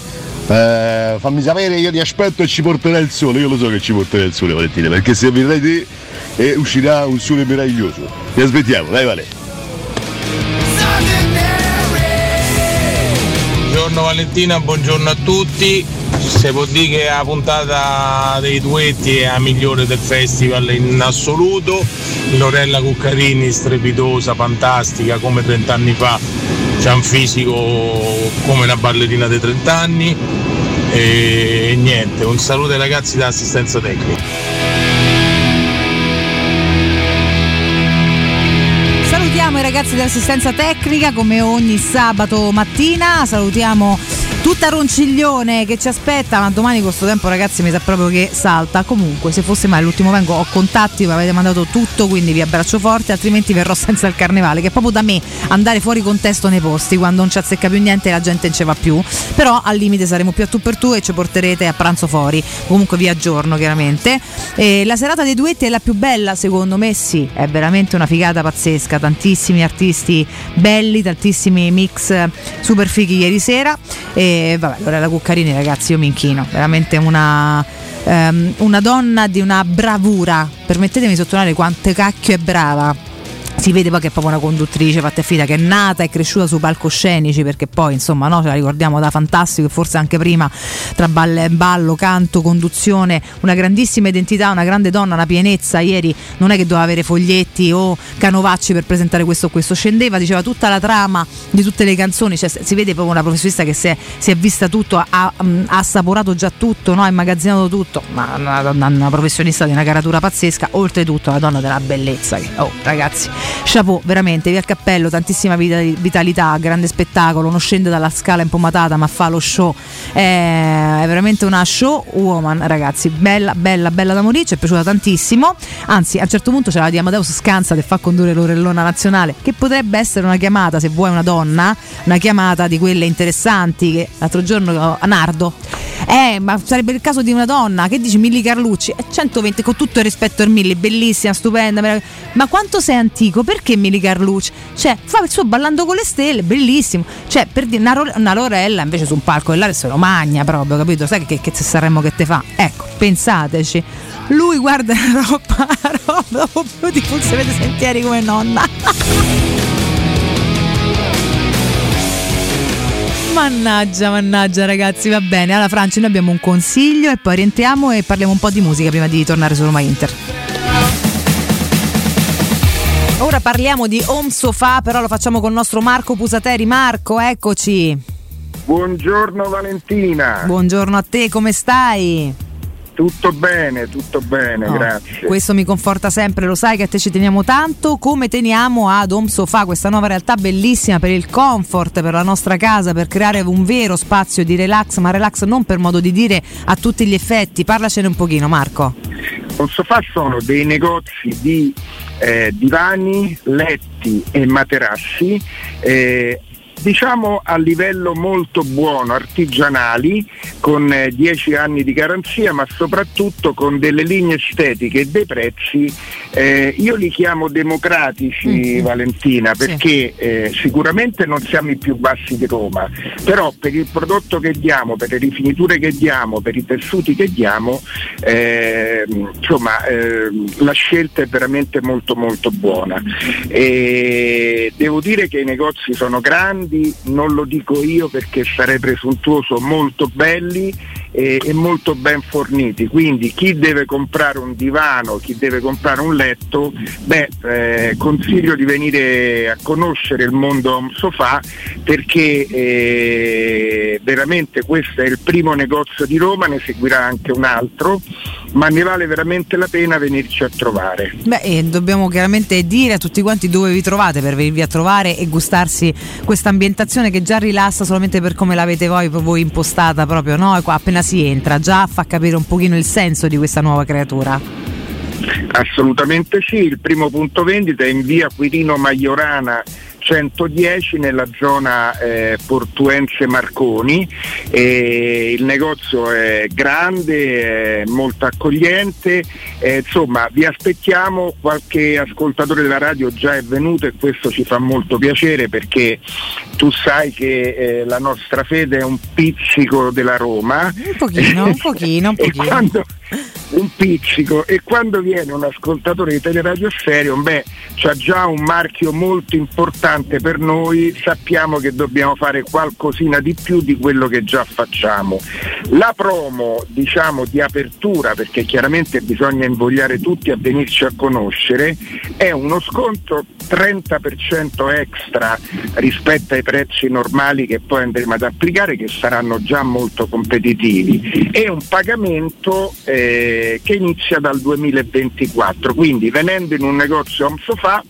eh, fammi sapere, io ti aspetto e ci porterai il sole, io lo so che ci porterai il sole Valentina, perché se verrai te eh, uscirà un sole meraviglioso. Ti aspettiamo, dai Vale! Buongiorno Valentina, buongiorno a tutti. Se può dire che la puntata dei duetti è la migliore del festival in assoluto. Lorella Cuccarini strepitosa, fantastica, come 30 anni fa. C'ha un fisico come una ballerina dei 30 anni. E niente, un saluto ai ragazzi dell'assistenza tecnica. Salutiamo i ragazzi dell'assistenza tecnica come ogni sabato mattina, salutiamo tutta Ronciglione che ci aspetta, ma domani questo tempo ragazzi mi sa proprio che salta. Comunque se fosse mai l'ultimo vengo ho contatti, mi avete mandato tutto, quindi vi abbraccio forte, altrimenti verrò senza il carnevale, che è proprio da me andare fuori contesto nei posti, quando non ci azzecca più niente la gente non ce va più. Però al limite saremo più a tu per tu e ci porterete a pranzo fuori. Comunque vi aggiorno chiaramente. E la serata dei duetti è la più bella, secondo me sì, è veramente una figata pazzesca, tantissimi artisti belli, tantissimi mix super fighi ieri sera. E vabbè, Lorella Cuccarini, ragazzi, io mi inchino. Veramente una, ehm, una donna di una bravura. Permettetemi di sottolineare quante cacchio è brava. Si vede poi che è proprio una conduttrice fatta e finita che è nata e cresciuta su palcoscenici perché poi insomma no, ce la ricordiamo da fantastico e forse anche prima tra ballo, canto, conduzione, una grandissima identità, una grande donna, una pienezza. Ieri non è che doveva avere foglietti o canovacci per presentare questo o questo, scendeva, diceva tutta la trama di tutte le canzoni, cioè, si vede proprio una professionista che si è, si è vista tutto, ha, ha assaporato già tutto, no? ha immagazzinato tutto, ma una, una, una professionista di una caratura pazzesca, oltretutto una donna della bellezza. Oh ragazzi, chapeau, veramente, via il cappello, tantissima vitalità, grande spettacolo, non scende dalla scala impomatata ma fa lo show, è, veramente una show woman ragazzi, bella, bella, bella da morire, ci è piaciuta tantissimo, anzi a un certo punto c'è la di Amadeus Scanza che fa condurre l'orellona nazionale, che potrebbe essere una chiamata, se vuoi una donna, una chiamata di quelle interessanti che l'altro giorno a Nardo, eh ma sarebbe il caso di una donna, che dici Milli Carlucci, è 120 con tutto il rispetto per Milli, bellissima, stupenda, ma quanto sei antico? Perché Milli Carlucci? Cioè, fa il suo ballando con le stelle, bellissimo. Cioè, per dire una, una Lorella invece su un palco dell'area se lo magna proprio, capito? Sai che, che, Sanremo che te fa? Ecco, pensateci. Lui guarda la roba, la roba più di pulse vede sentieri come nonna. Mannaggia, mannaggia ragazzi, va bene. Alla Francia noi abbiamo un consiglio e poi rientriamo e parliamo un po' di musica prima di tornare su Roma Inter. Ora parliamo di home sofa, però lo facciamo con il nostro Marco Pusateri. Marco, eccoci. Buongiorno Valentina. Buongiorno a te, come stai? Tutto bene, tutto bene, No, grazie. Questo mi conforta sempre, lo sai che a te ci teniamo tanto, come teniamo ad Home Sofa, questa nuova realtà bellissima per il comfort, per la nostra casa, per creare un vero spazio di relax, ma relax non per modo di dire a tutti gli effetti. Parlacene un pochino, Marco. Un sofà sono dei negozi di eh, divani, letti e materassi. eh, Diciamo a livello molto buono, artigianali, con eh, 10 anni di garanzia, ma soprattutto con delle linee estetiche e dei prezzi, eh, io li chiamo democratici, Valentina, perché eh, sicuramente non siamo i più bassi di Roma, però per il prodotto che diamo, per le rifiniture che diamo, per i tessuti che diamo, eh, insomma eh, la scelta è veramente molto molto buona. E devo dire che i negozi sono grandi, non lo dico io perché sarei presuntuoso, molto belli e, e molto ben forniti, quindi chi deve comprare un divano, chi deve comprare un letto, beh, eh, consiglio di venire a conoscere il mondo home sofa perché eh, veramente questo è il primo negozio di Roma, ne seguirà anche un altro, ma ne vale veramente la pena venirci a trovare. Beh, e dobbiamo chiaramente dire a tutti quanti dove vi trovate per venirvi a trovare e gustarsi questa ambientazione che già rilassa solamente per come l'avete voi, voi impostata proprio, no? Qua appena si entra, già fa capire un pochino il senso di questa nuova creatura. Assolutamente sì, il primo punto vendita è in via Quirino Maiorana 110 nella zona eh, Portuense Marconi e il negozio è grande, è molto accogliente, eh, insomma vi aspettiamo, qualche ascoltatore della radio già è venuto e questo ci fa molto piacere perché tu sai che eh, la nostra fede è un pizzico della Roma. Un pochino, un pochino, un pochino. Un pizzico. E quando viene un ascoltatore di Teleradio Stereo, beh, c'ha già un marchio molto importante per noi, sappiamo che dobbiamo fare qualcosina di più di quello che già facciamo. La promo, diciamo, di apertura, perché chiaramente bisogna invogliare tutti a venirci a conoscere, è uno sconto 30% extra rispetto ai prezzi normali che poi andremo ad applicare che saranno già molto competitivi. E un pagamento eh, che inizia dal 2024 quindi venendo in un negozio home sofa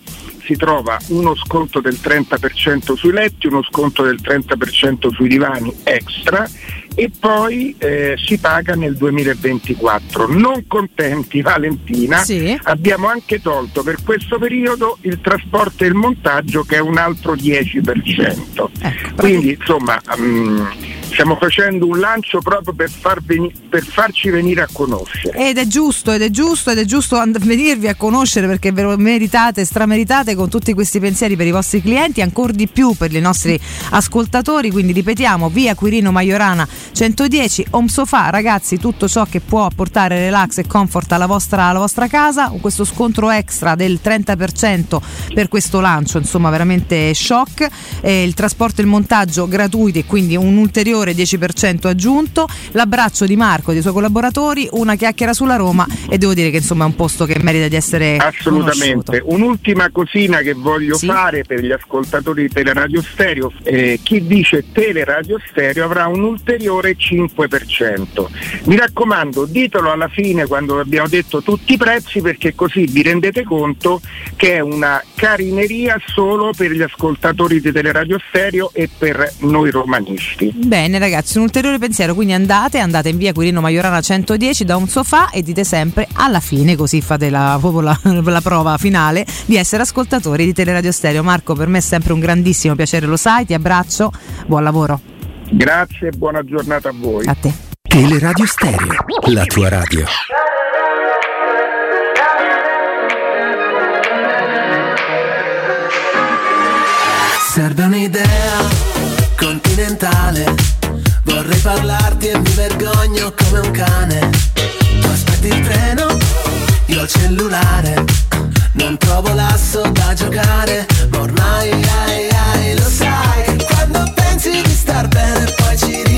si trova uno sconto del 30% sui letti, uno sconto del 30% sui divani extra e poi eh, si paga nel 2024. Non contenti Valentina, Sì. abbiamo anche tolto per questo periodo il trasporto e il montaggio che è un altro 10%. Quindi insomma mm, stiamo facendo un lancio proprio per, far veni- per farci venire a conoscere. Ed è giusto, ed è giusto, ed è giusto and- venirvi a conoscere perché ve lo meritate, strameritate con tutti questi pensieri per i vostri clienti, ancora di più per i nostri ascoltatori. Quindi ripetiamo, via Quirino Maiorana 110, Home Sofa, ragazzi, tutto ciò che può apportare relax e comfort alla vostra, alla vostra casa, questo scontro extra del 30% per questo lancio, insomma veramente shock. Eh, il trasporto e il montaggio gratuiti quindi un ulteriore 10% aggiunto. L'abbraccio di Marco e dei suoi collaboratori, una chiacchiera sulla Roma e devo dire che insomma è un posto che merita di essere Assolutamente. Un'ultima cosina che voglio fare per gli ascoltatori di Teleradio Stereo, eh, chi dice Teleradio Stereo avrà un ulteriore 5%. Mi raccomando, ditelo alla fine quando abbiamo detto tutti i prezzi perché così vi rendete conto che è una carineria solo per gli ascoltatori di Teleradio Stereo e per noi romanisti. Bene ragazzi, un ulteriore pensiero, quindi andate, andate in via Quirino Maiorana 110 da un sofà e dite sempre alla fine, così fate la, la, la prova finale di essere ascoltatori di Teleradio Stereo. Marco, per me è sempre un grandissimo piacere, lo sai, ti abbraccio, buon lavoro. Grazie e buona giornata a voi. A te. Teleradio Stereo, la tua radio. Serve un'idea continentale. Vorrei parlarti e mi vergogno come un cane. Tu aspetti il treno, io il cellulare. Non trovo l'asso da giocare, ma ormai ai, ai, lo sai. Bene,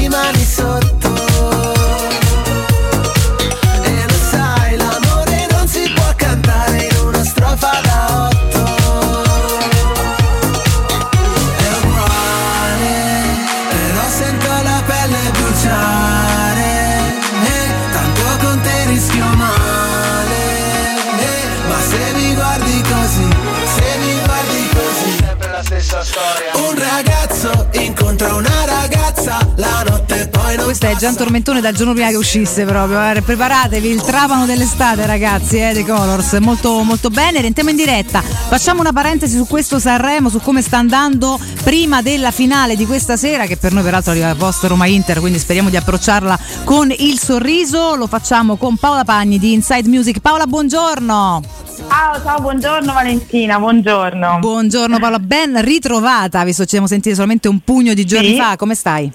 Questo è Gian Tormentone dal giorno prima che uscisse proprio. eh, Preparatevi, il trapano dell'estate, ragazzi, eh, The Colors. Molto, molto bene. Rientriamo in diretta. Facciamo una parentesi su questo Sanremo, su come sta andando prima della finale di questa sera, che per noi peraltro arriva post Roma Inter, quindi speriamo di approcciarla con il sorriso. Lo facciamo con Paola Pagni di Inside Music. Paola, buongiorno. Ciao, ciao, buongiorno Valentina, buongiorno. Buongiorno Paola, ben ritrovata, visto ci siamo sentiti solamente un pugno di giorni Sì. fa. Come stai?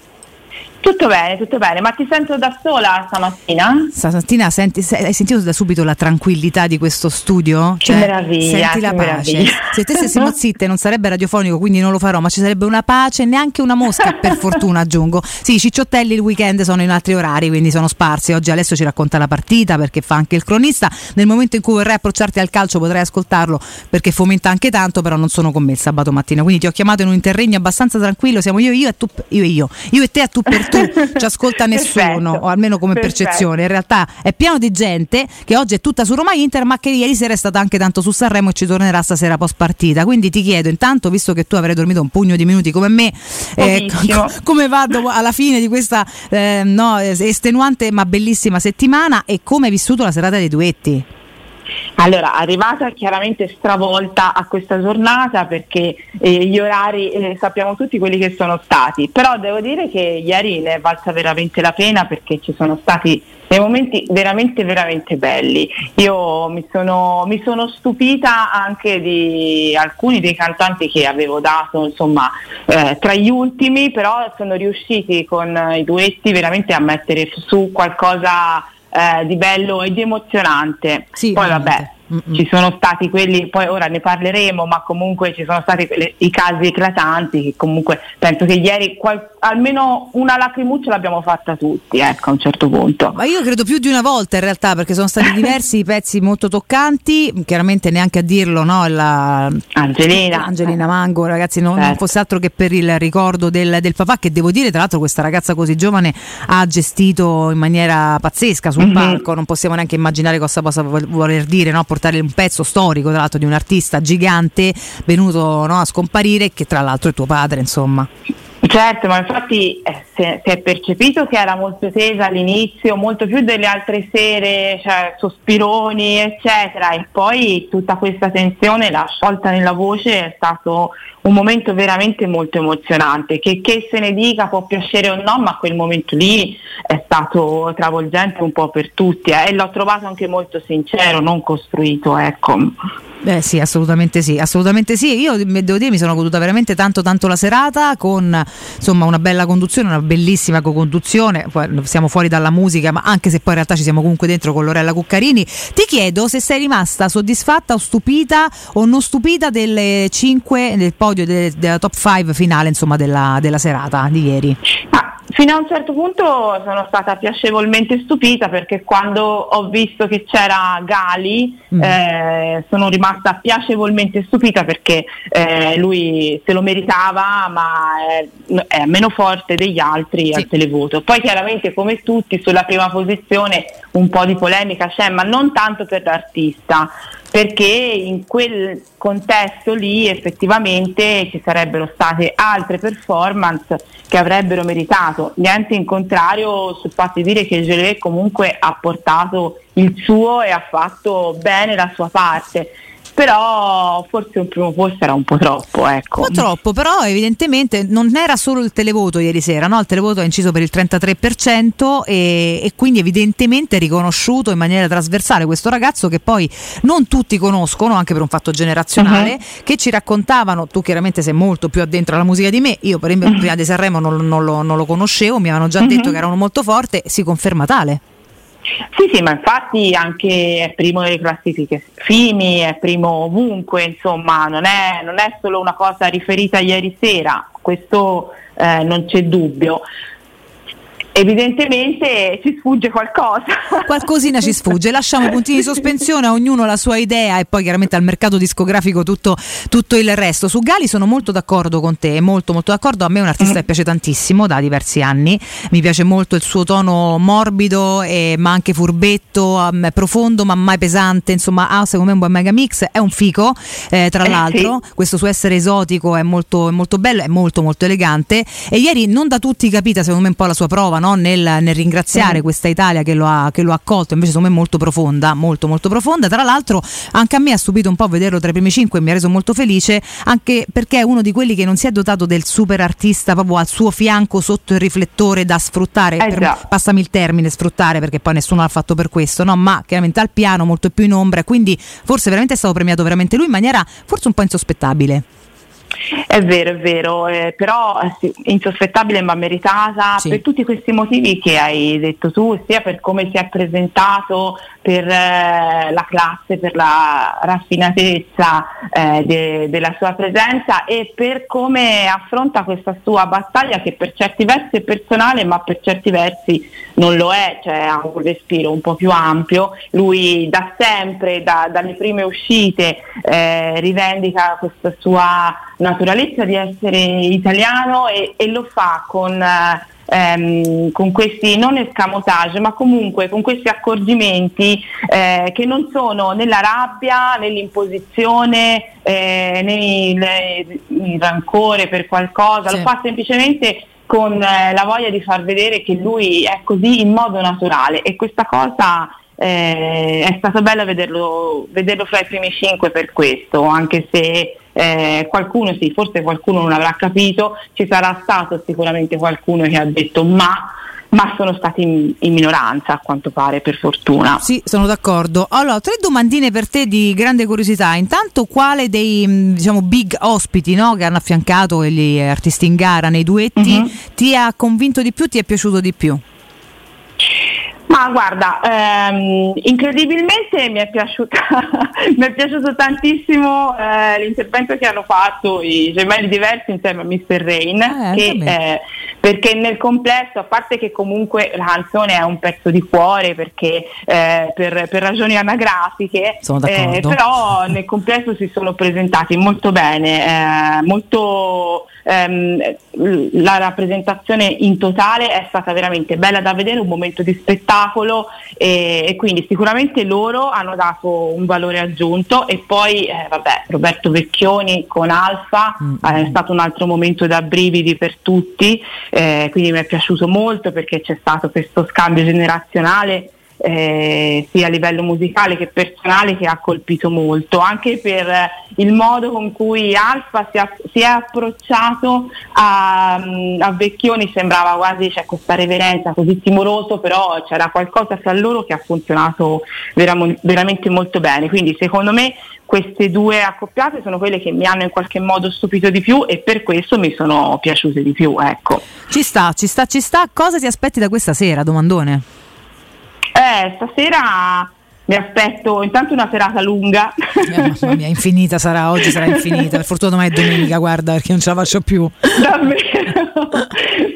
Tutto bene, tutto bene, ma ti sento da sola stamattina? Stamattina senti, se- hai sentito da subito la tranquillità di questo studio? Che meraviglia, Senti la pace. meraviglia. Se te stessimo zitte non sarebbe radiofonico, quindi non lo farò, ma ci sarebbe una pace, neanche una mosca, per fortuna aggiungo. Sì, i cicciottelli il weekend sono in altri orari, quindi sono sparsi. Oggi Alessio ci racconta la partita perché fa anche il cronista. Nel momento in cui vorrai approcciarti al calcio potrai ascoltarlo perché fomenta anche tanto, però non sono con me il sabato mattina. Quindi ti ho chiamato in un interregno abbastanza tranquillo, siamo io, io e tu, io e io, io e te a tu per tu, ci ascolta nessuno, o almeno come Perfetto. percezione. In realtà è pieno di gente che oggi è tutta su Roma Inter, ma che ieri sera è stata anche tanto su Sanremo e ci tornerà stasera post partita. Quindi ti chiedo, intanto, visto che tu avrai dormito un pugno di minuti come me, eh, come va dopo- alla fine di questa eh, no, estenuante ma bellissima settimana e come hai vissuto la serata dei duetti? Allora, arrivata chiaramente stravolta a questa giornata perché eh, gli orari eh, sappiamo tutti quelli che sono stati, però devo dire che ieri ne è valsa veramente la pena perché ci sono stati dei momenti veramente veramente belli. Io mi sono, mi sono stupita anche di alcuni dei cantanti che avevo dato insomma eh, tra gli ultimi, però sono riusciti con i duetti veramente a mettere su qualcosa eh, di bello e di emozionante. Sì, Poi veramente. Vabbè, ci sono stati quelli, poi ora ne parleremo, ma comunque ci sono stati quelli- i casi eclatanti che comunque penso che ieri qual- almeno una lacrimuccia l'abbiamo fatta tutti, ecco a un certo punto. Ma io credo più di una volta in realtà, perché sono stati diversi i pezzi molto toccanti, chiaramente neanche a dirlo, no? La... Angelina. Angelina Mango, ragazzi, non, non Certo. fosse altro che per il ricordo del, del papà, che devo dire, tra l'altro, questa ragazza così giovane ha gestito in maniera pazzesca sul Mhm. palco. Non possiamo neanche immaginare cosa possa vol- voler dire, no? Portare un pezzo storico, tra l'altro, di un artista gigante venuto no, a scomparire, che tra l'altro è tuo padre, insomma. Certo, ma infatti eh, si, è, percepito che era molto tesa all'inizio, molto più delle altre sere, cioè sospironi, eccetera, e poi tutta questa tensione, la sciolta nella voce è stato un momento veramente molto emozionante, che, che se ne dica può piacere o no, ma quel momento lì è stato travolgente un po' per tutti eh, e l'ho trovato anche molto sincero, non costruito, ecco. Eh sì, assolutamente sì, assolutamente sì. Io devo dire mi sono goduta veramente tanto tanto la serata con insomma una bella conduzione, una bellissima co-conduzione. Poi siamo fuori dalla musica, ma anche se poi in realtà ci siamo comunque dentro con Lorella Cuccarini. Ti chiedo se sei rimasta soddisfatta o stupita o non stupita delle 5 del podio de- della top 5 finale, insomma, della, della serata di ieri. Fino a un certo punto sono stata piacevolmente stupita perché quando ho visto che c'era Gali Mm. eh, sono rimasta piacevolmente stupita perché eh, lui se lo meritava ma è, è meno forte degli altri al televoto. Poi chiaramente come tutti sulla prima posizione un po' di polemica c'è ma non tanto per l'artista perché in quel contesto lì effettivamente ci sarebbero state altre performance che avrebbero meritato. Niente in contrario sul fatto di dire che Gelé comunque ha portato il suo e ha fatto bene la sua parte. Però forse un primo posto era un po' troppo, ecco. Un po' troppo, però evidentemente non era solo il televoto ieri sera, no? il televoto ha inciso per il 33% e, e quindi evidentemente è riconosciuto in maniera trasversale questo ragazzo che poi non tutti conoscono, anche per un fatto generazionale, Mhm. che ci raccontavano, tu chiaramente sei molto più addentro alla musica di me, io per esempio prima di Sanremo non, non lo, non lo conoscevo, mi avevano già Mhm. detto che era uno molto forte, si conferma tale. Sì, sì, ma infatti anche è primo nelle classifiche FIMI, è primo ovunque, insomma, non è, non è solo una cosa riferita ieri sera, questo eh, non c'è dubbio. Evidentemente ci sfugge qualcosa. Qualcosina ci sfugge, lasciamo puntini di sospensione, a ognuno la sua idea e poi chiaramente al mercato discografico tutto, tutto il resto. Su Gali sono molto d'accordo con te, molto molto d'accordo, a me è un artista che piace tantissimo da diversi anni, mi piace molto il suo tono morbido eh, ma anche furbetto, um, profondo ma mai pesante, insomma ha secondo me un buon mega mix, è un fico eh, tra Eh, l'altro, questo suo essere esotico è molto, è molto bello, è molto molto elegante. E ieri non da tutti capita secondo me un po' la sua prova no? Nel, nel ringraziare questa Italia che lo, ha, che lo ha accolto, invece secondo me molto profonda, molto molto profonda. Tra l'altro anche a me ha stupito un po' vederlo tra i primi cinque e mi ha reso molto felice, anche perché è uno di quelli che non si è dotato del super artista proprio al suo fianco sotto il riflettore da sfruttare, Eh per- passami il termine sfruttare perché poi nessuno l'ha fatto per questo, no? ma chiaramente al piano molto più in ombra, quindi forse veramente è stato premiato veramente lui in maniera forse un po' insospettabile. È vero, è vero, eh, però eh, sì, insospettabile ma meritata Sì. per tutti questi motivi che hai detto tu, sia per come si è presentato, per eh, la classe, per la raffinatezza eh, de- della sua presenza e per come affronta questa sua battaglia che per certi versi è personale ma per certi versi non lo è, cioè ha un respiro un po' più ampio. Lui da sempre, da- dalle prime uscite, eh, rivendica questa sua naturalezza di essere italiano e, e lo fa con, eh, ehm, con questi non escamotage, ma comunque con questi accorgimenti eh, che non sono nella rabbia, nell'imposizione, eh, nel, rancore per qualcosa, Sì. lo fa semplicemente con eh, la voglia di far vedere che lui è così in modo naturale e questa cosa eh, è stato bello vederlo, vederlo fra i primi cinque per questo, anche se eh, qualcuno, sì, forse qualcuno non avrà capito, ci sarà stato sicuramente qualcuno che ha detto ma, ma sono stati in, in minoranza a quanto pare, per fortuna. Sì, sono d'accordo. Allora, tre domandine per te di grande curiosità. Intanto, quale dei mh, diciamo big ospiti no, che hanno affiancato gli artisti in gara nei duetti Mhm. ti ha convinto di più, ti è piaciuto di più? Ma guarda, ehm, incredibilmente mi è, piaciuta, mi è piaciuto tantissimo eh, l'intervento che hanno fatto i gemelli diversi insieme a Mr. Rain, Eh, che, eh, perché nel complesso, a parte che comunque la canzone è un pezzo di cuore, perché eh, per, per ragioni anagrafiche, eh, però nel complesso si sono presentati molto bene, eh, molto, ehm, la rappresentazione in totale è stata veramente bella da vedere, un momento di spettacolo e, e quindi sicuramente loro hanno dato un valore aggiunto. E poi eh, vabbè, Roberto Vecchioni con Alfa eh, è stato un altro momento da brividi per tutti, eh, quindi mi è piaciuto molto perché c'è stato questo scambio generazionale eh, sia a livello musicale che personale che ha colpito molto, anche per eh, il modo con cui Alfa si, si è approcciato a, mm, a Vecchioni, sembrava quasi c'è questa reverenza così timoroso, però c'era qualcosa fra loro che ha funzionato veramo- veramente molto bene, quindi secondo me queste due accoppiate sono quelle che mi hanno in qualche modo stupito di più e per questo mi sono piaciute di più, ecco. Ci sta, ci sta, ci sta. Cosa ti aspetti da questa sera, domandone? Eh, stasera mi aspetto intanto una serata lunga. Eh, mamma mia, infinita sarà, oggi sarà infinita. Per fortuna domani è domenica, guarda, perché non ce la faccio più. Davvero.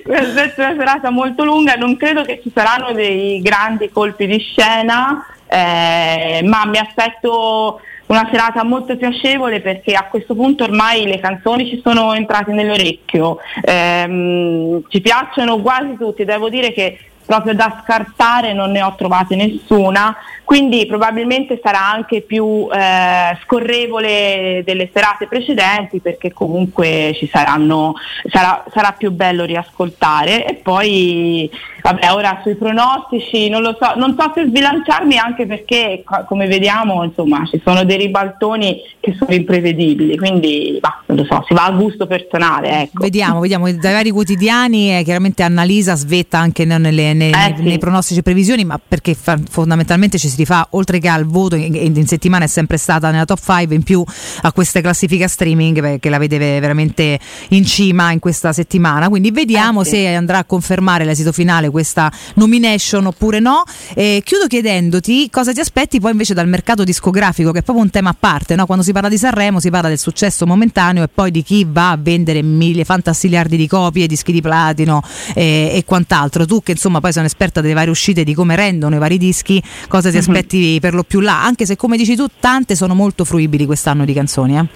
Mi aspetto una serata molto lunga, non credo che ci saranno dei grandi colpi di scena, eh, ma mi aspetto una serata molto piacevole perché a questo punto ormai le canzoni ci sono entrate nell'orecchio, Ehm, ci piacciono quasi tutti, devo dire che proprio da scartare non ne ho trovate nessuna, quindi probabilmente sarà anche più eh, scorrevole delle serate precedenti perché comunque ci saranno, sarà, sarà più bello riascoltare. E poi vabbè ora sui pronostici non lo so, non so se sbilanciarmi anche perché co- come vediamo insomma ci sono dei ribaltoni che sono imprevedibili, quindi bah, non lo so, si va a gusto personale, ecco. Vediamo, vediamo dai vari quotidiani. eh, chiaramente Annalisa svetta anche nelle- nei, nei- nei pronostici e previsioni, ma perché fa- fondamentalmente ci si rifà oltre che al voto, in, in- settimana è sempre stata nella top 5, in più a queste classifiche a streaming perché la vede veramente in cima in questa settimana. Quindi vediamo se andrà a confermare l'esito finale questa nomination oppure no. E chiudo chiedendoti cosa ti aspetti poi invece dal mercato discografico, che è proprio un tema a parte. no? Quando si parla di Sanremo si parla del successo momentaneo e poi di chi va a vendere mille fantastigliardi di copie, dischi di platino e, e quant'altro. Tu che insomma poi sei un'esperta delle varie uscite, di come rendono i vari dischi, cosa ti Mhm. aspetti per lo più là? Anche se come dici tu tante sono molto fruibili quest'anno di canzoni. Eh?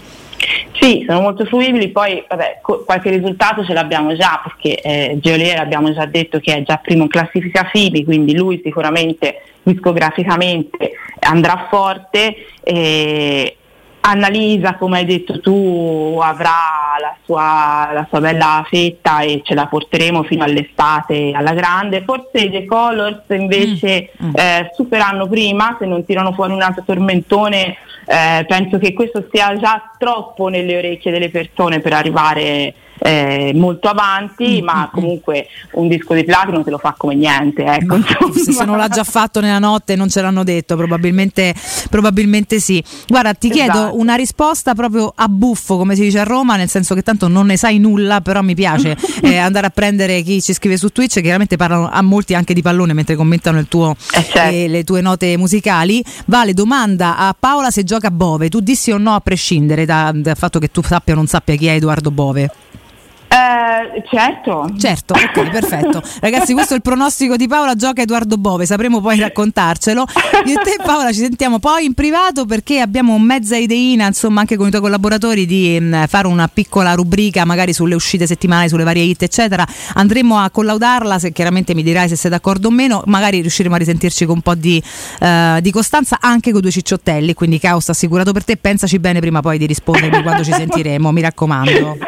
Sì, sono molto fruibili, poi vabbè, co- qualche risultato ce l'abbiamo già perché eh, Geolier abbiamo già detto che è già primo in classifica FIBI, quindi lui sicuramente discograficamente andrà forte. E Annalisa, come hai detto tu, avrà la sua, la sua bella fetta e ce la porteremo fino all'estate alla grande. Forse i The Colors invece eh, superanno prima, se non tirano fuori un altro tormentone, eh, penso che questo sia già troppo nelle orecchie delle persone per arrivare eh, molto avanti, ma comunque un disco di platino te lo fa come niente. Ecco, Se, non l'ha già fatto nella notte non ce l'hanno detto, probabilmente, probabilmente sì. Guarda, ti chiedo Esatto. una risposta proprio a buffo, come si dice a Roma, nel senso che tanto non ne sai nulla, però mi piace eh, andare a prendere chi ci scrive su Twitch, chiaramente parlano a molti anche di pallone mentre commentano il tuo, eh, le tue note musicali. Vale, domanda a Paola se gioca a Bove, tu dissi o no a prescindere da- dal fatto che tu sappia o non sappia chi è Edoardo Bove. Eh, certo. Certo, ok, perfetto. Ragazzi, questo è il pronostico di Paola, gioca Edoardo Bove, sapremo poi raccontarcelo. Io e te Paola ci sentiamo poi in privato perché abbiamo mezza ideina, insomma, anche con i tuoi collaboratori di mh, fare una piccola rubrica magari sulle uscite settimanali, sulle varie hit, eccetera. Andremo a collaudarla, se chiaramente mi dirai se sei d'accordo o meno, magari riusciremo a risentirci con un po' di, eh, di costanza anche con due cicciottelli, quindi caos assicurato per te, pensaci bene prima poi di rispondermi quando ci sentiremo, mi raccomando.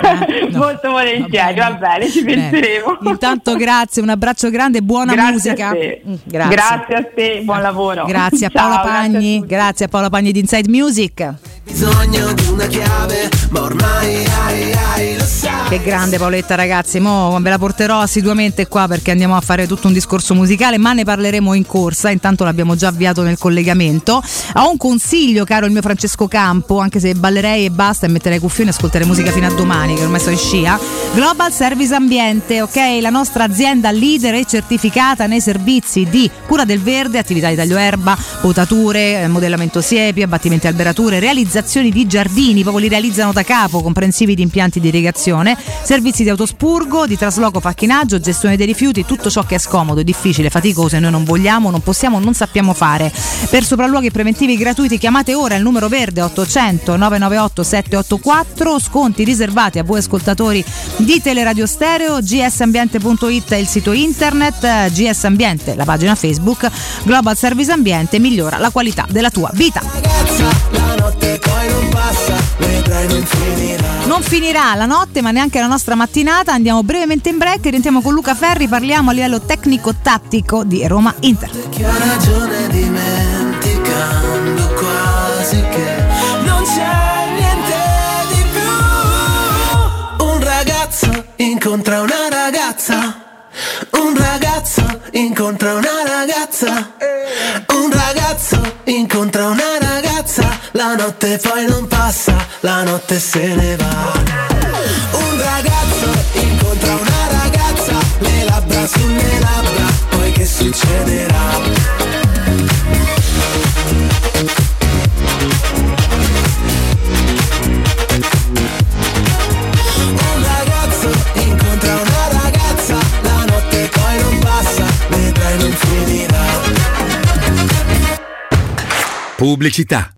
Molto volentieri, va bene, ci Bene. penseremo. Intanto grazie, un abbraccio grande, buona Grazie musica. a te. Mm, Grazie. Grazie a te, buon lavoro. Grazie a Ciao, Paola grazie a Pagni, grazie a Paola Pagni di Inside Music. Bisogno di una chiave, ma ormai ai, ai, lo sai. Che grande Paoletta ragazzi, mo ve la porterò assiduamente qua perché andiamo a fare tutto un discorso musicale, ma ne parleremo in corsa, intanto l'abbiamo già avviato nel collegamento. Ho un consiglio caro il mio Francesco Campo, anche se ballerei e basta e metterei cuffioni e ascolterei musica fino a domani che ormai sono in scia. Global Service Ambiente, ok? La nostra azienda leader e certificata nei servizi di cura del verde, attività di taglio erba, potature, eh, modellamento siepi, abbattimenti alberature, realizzazioni di giardini, proprio li realizzano da capo, comprensivi di impianti di irrigazione, servizi di autospurgo, di trasloco, pacchinaggio, gestione dei rifiuti, tutto ciò che è scomodo, difficile, faticoso e noi non vogliamo, non possiamo, non sappiamo fare. Per sopralluoghi preventivi gratuiti chiamate ora il numero verde 800 998 784, sconti riservati a voi ascoltatori di Teleradio Stereo, gsambiente.it è il sito internet, GS Ambiente la pagina Facebook, Global Service Ambiente migliora la qualità della tua vita. Non finirà. La notte, ma neanche la nostra mattinata. Andiamo brevemente in break e rientriamo con Luca Ferri. Parliamo a livello tecnico-tattico di Roma Inter. Incontra una ragazza. Un ragazzo incontra una ragazza. Un ragazzo incontra una ragazza. La notte poi non passa, la notte se ne va. Un ragazzo incontra una ragazza. Le labbra sulle labbra. Poi che succederà? Pubblicità.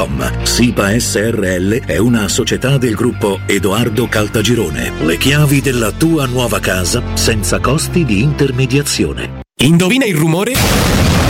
www.keicalt.com. SIPA SRL è una società del gruppo Edoardo Caltagirone. Le chiavi della tua nuova casa senza costi di intermediazione. Indovina il rumore?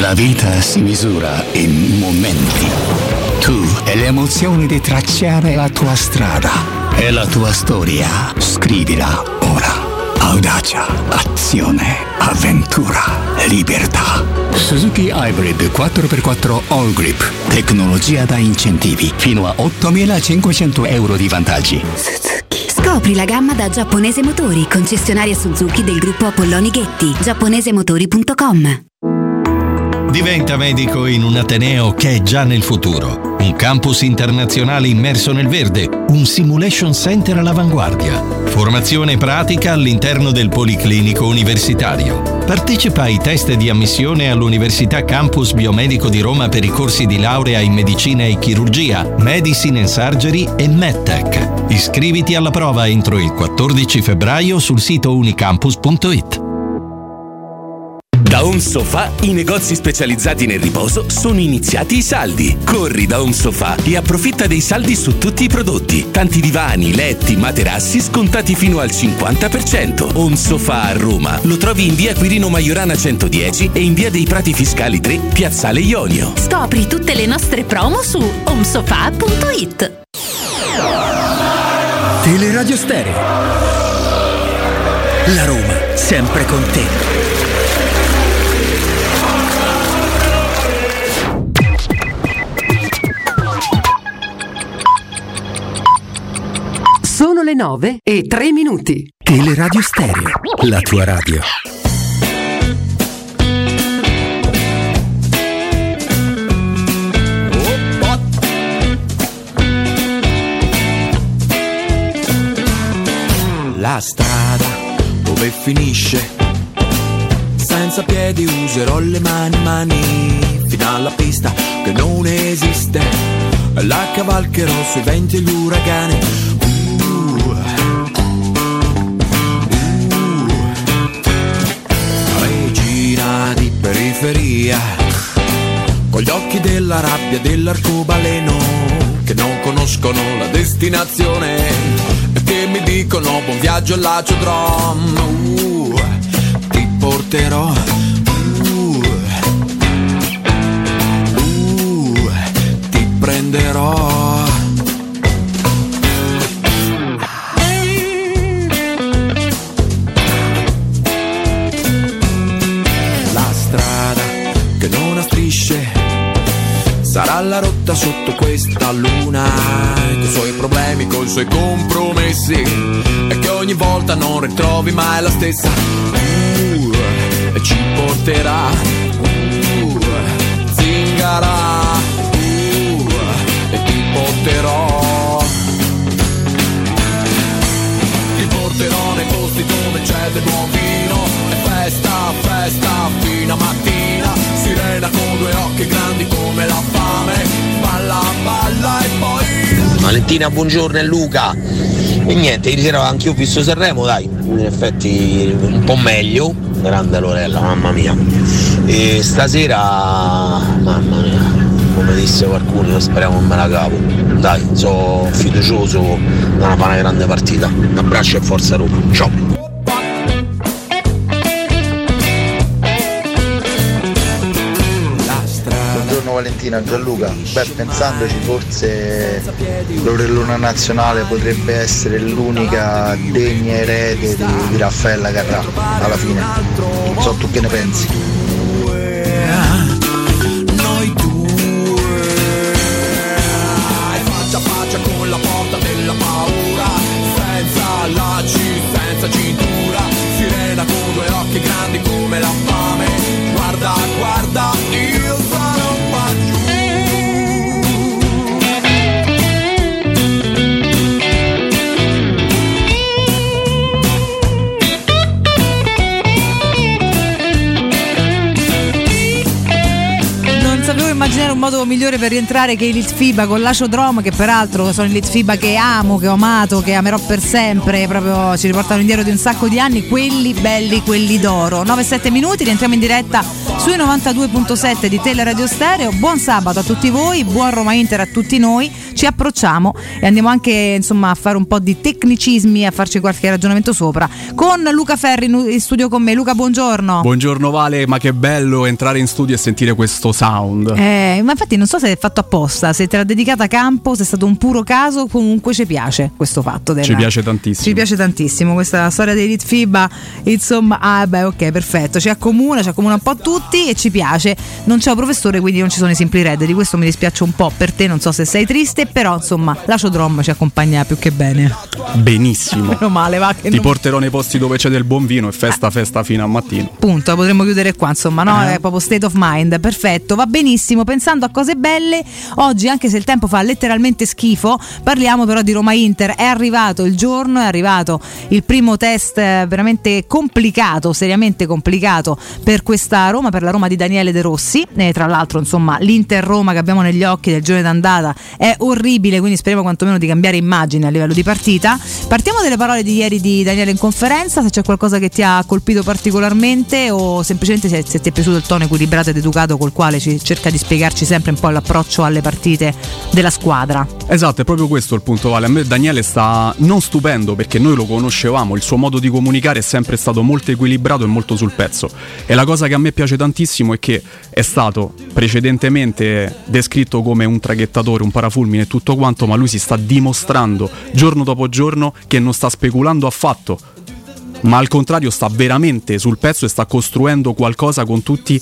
La vita si misura in momenti. Tu e le emozioni di tracciare la tua strada e la tua storia. Scrivila ora. Audacia, azione, avventura, libertà. Suzuki Hybrid 4x4 All Grip. Tecnologia da incentivi. Fino a 8.500 euro di vantaggi. Scopri la gamma da Giapponese Motori, concessionaria Suzuki del gruppo Apolloni Ghetti. giapponesemotori.com Diventa medico in un Ateneo che è già nel futuro. Un campus internazionale immerso nel verde, un simulation center all'avanguardia. Formazione pratica all'interno del Policlinico Universitario. Partecipa ai test di ammissione all'Università Campus Biomedico di Roma per i corsi di laurea in medicina e chirurgia, medicine and surgery e medtech. Iscriviti alla prova entro il 14 febbraio sul sito unicampus.it. Da Home Sofa i negozi specializzati nel riposo sono iniziati i saldi. Corri da Home Sofa e approfitta dei saldi su tutti i prodotti. Tanti divani, letti, materassi scontati fino al 50%. Home Sofa a Roma lo trovi in via Quirino Maiorana 110 e in via dei Prati Fiscali 3, Piazzale Ionio. Scopri tutte le nostre promo su omsofa.it. Teleradio Stereo. La Roma, sempre con te. Sono le 9 e 3 minuti. Teleradio Stereo. La tua radio. La strada dove finisce? Senza piedi userò le mani, mani, fino alla pista che non esiste. La cavalcherò sui venti e gli uragani. Periferia, con gli occhi della rabbia dell'arcobaleno, che non conoscono la destinazione e che mi dicono buon viaggio all'aciodrom. Uh, ti porterò. uh, uh, ti prenderò. Rotta sotto questa luna con i suoi problemi, con i suoi compromessi e che ogni volta non ritrovi mai la stessa. Uh, e ci porterà uh, zingara uh, e ti porterò. Ti porterò nei posti dove c'è del buon vino e festa, festa fino a mattina sirena con due occhi grandi come la fame balla, balla e poi Valentina, buongiorno è Luca. E niente, ieri sera anche io ho visto Sanremo, dai, in effetti un po' meglio, grande Lorella, mamma mia. E stasera, mamma mia, come disse qualcuno, speriamo non me la cavo. Dai, sono fiducioso da una grande partita. Un abbraccio e forza Roma. Ciao. Valentina, Gianluca. Beh, pensandoci forse l'Orellona Nazionale potrebbe essere l'unica degna erede di, di Raffaella Carrà alla fine. Non so tu che ne pensi. Modo migliore per rientrare che i Litfiba con l'Aciodrom, che peraltro sono i Litfiba che amo, che ho amato, che amerò per sempre, proprio ci riportano indietro di un sacco di anni, quelli belli, quelli d'oro. 9-7 minuti, rientriamo in diretta sui 92.7 di Teleradio Stereo. Buon sabato a tutti voi, buon Roma Inter a tutti noi. Ci approcciamo e andiamo anche insomma, a fare un po' di tecnicismi, a farci qualche ragionamento sopra. Con Luca Ferri in studio con me. Luca, buongiorno. Buongiorno Vale, ma che bello entrare in studio e sentire questo sound. Eh, ma infatti non so se è fatto apposta, se te l'ha dedicata a campo, se è stato un puro caso, comunque ci piace questo fatto. Della... Ci piace tantissimo. Ci piace tantissimo questa storia dei Litfiba, insomma, ah beh ok perfetto, ci accomuna, ci accomuna un po' tutti e ci piace. Non c'è un professore quindi non ci sono i Simply Red, di questo mi dispiace un po' per te, non so se sei triste, però insomma l'Aciodrom ci accompagna più che bene. Benissimo. Meno male, va che Ti non- porterò nei posti dove c'è del buon vino e festa festa fino a mattino. Punto, potremmo chiudere qua, insomma, no? Eh. È proprio state of mind, perfetto, va benissimo. Pensando a cose belle, oggi, anche se il tempo fa letteralmente schifo, parliamo però di Roma Inter. È arrivato il giorno, è arrivato il primo test eh, veramente complicato, seriamente complicato per questa Roma, per la Roma di Daniele De Rossi. E tra l'altro, insomma, l'Inter Roma che abbiamo negli occhi del giorno d'andata è orribile, quindi speriamo quantomeno di cambiare immagine a livello di partita. Partiamo dalle parole di ieri di Daniele in conferenza, se c'è qualcosa che ti ha colpito particolarmente o semplicemente se, se ti è piaciuto il tono equilibrato ed educato col quale ci cerca di spiegarci sempre un po' l'approccio alle partite della squadra. Esatto, è proprio questo il punto Vale. A me Daniele sta non stupendo perché noi lo conoscevamo, il suo modo di comunicare è sempre stato molto equilibrato e molto sul pezzo. E la cosa che a me piace tantissimo è che è stato precedentemente descritto come un traghettatore, un parafulmine e tutto quanto, ma lui si sta dimostrando giorno dopo giorno che non sta speculando affatto. Ma al contrario sta veramente sul pezzo e sta costruendo qualcosa con tutti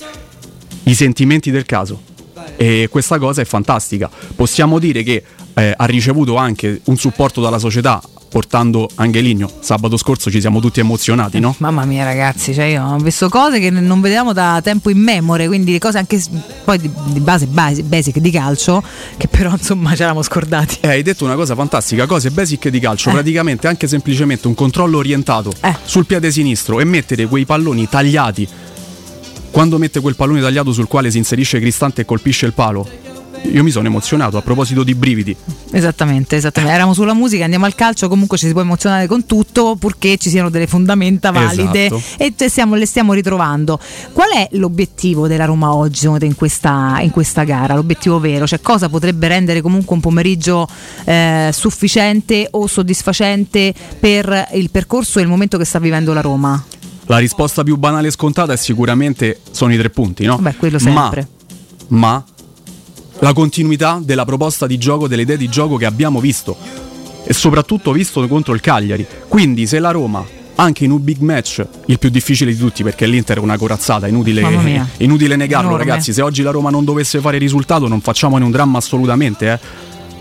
i sentimenti del caso. E questa cosa è fantastica. Possiamo dire che eh, ha ricevuto anche un supporto dalla società portando Angeligno. Sabato scorso ci siamo tutti emozionati, no? Mamma mia ragazzi, cioè io ho visto cose che non vedevamo da tempo immemore, quindi cose anche poi di, base basi- basic di calcio, che però insomma ci eravamo scordati. Eh, hai detto una cosa fantastica, cose basic di calcio, praticamente anche semplicemente un controllo orientato sul piede sinistro e mettere quei palloni tagliati. Quando mette quel pallone tagliato sul quale si inserisce Cristante e colpisce il palo, io mi sono emozionato a proposito di brividi. Esattamente, esattamente. Eravamo sulla musica, andiamo al calcio, comunque ci si può emozionare con tutto purché ci siano delle fondamenta valide Esatto. e stiamo- le stiamo ritrovando. Qual è l'obiettivo della Roma oggi in questa, in questa gara? L'obiettivo vero? Cioè cosa potrebbe rendere comunque un pomeriggio eh, sufficiente o soddisfacente per il percorso e il momento che sta vivendo la Roma? La risposta più banale e scontata è sicuramente sono i tre punti, no? Beh, quello sempre. Ma, ma la continuità della proposta di gioco, delle idee di gioco che abbiamo visto e soprattutto visto contro il Cagliari. Quindi se la Roma anche in un big match, il più difficile di tutti perché l'Inter è una corazzata, inutile, inutile negarlo Enorme. ragazzi, se oggi la Roma non dovesse fare risultato non facciamone un dramma assolutamente, eh.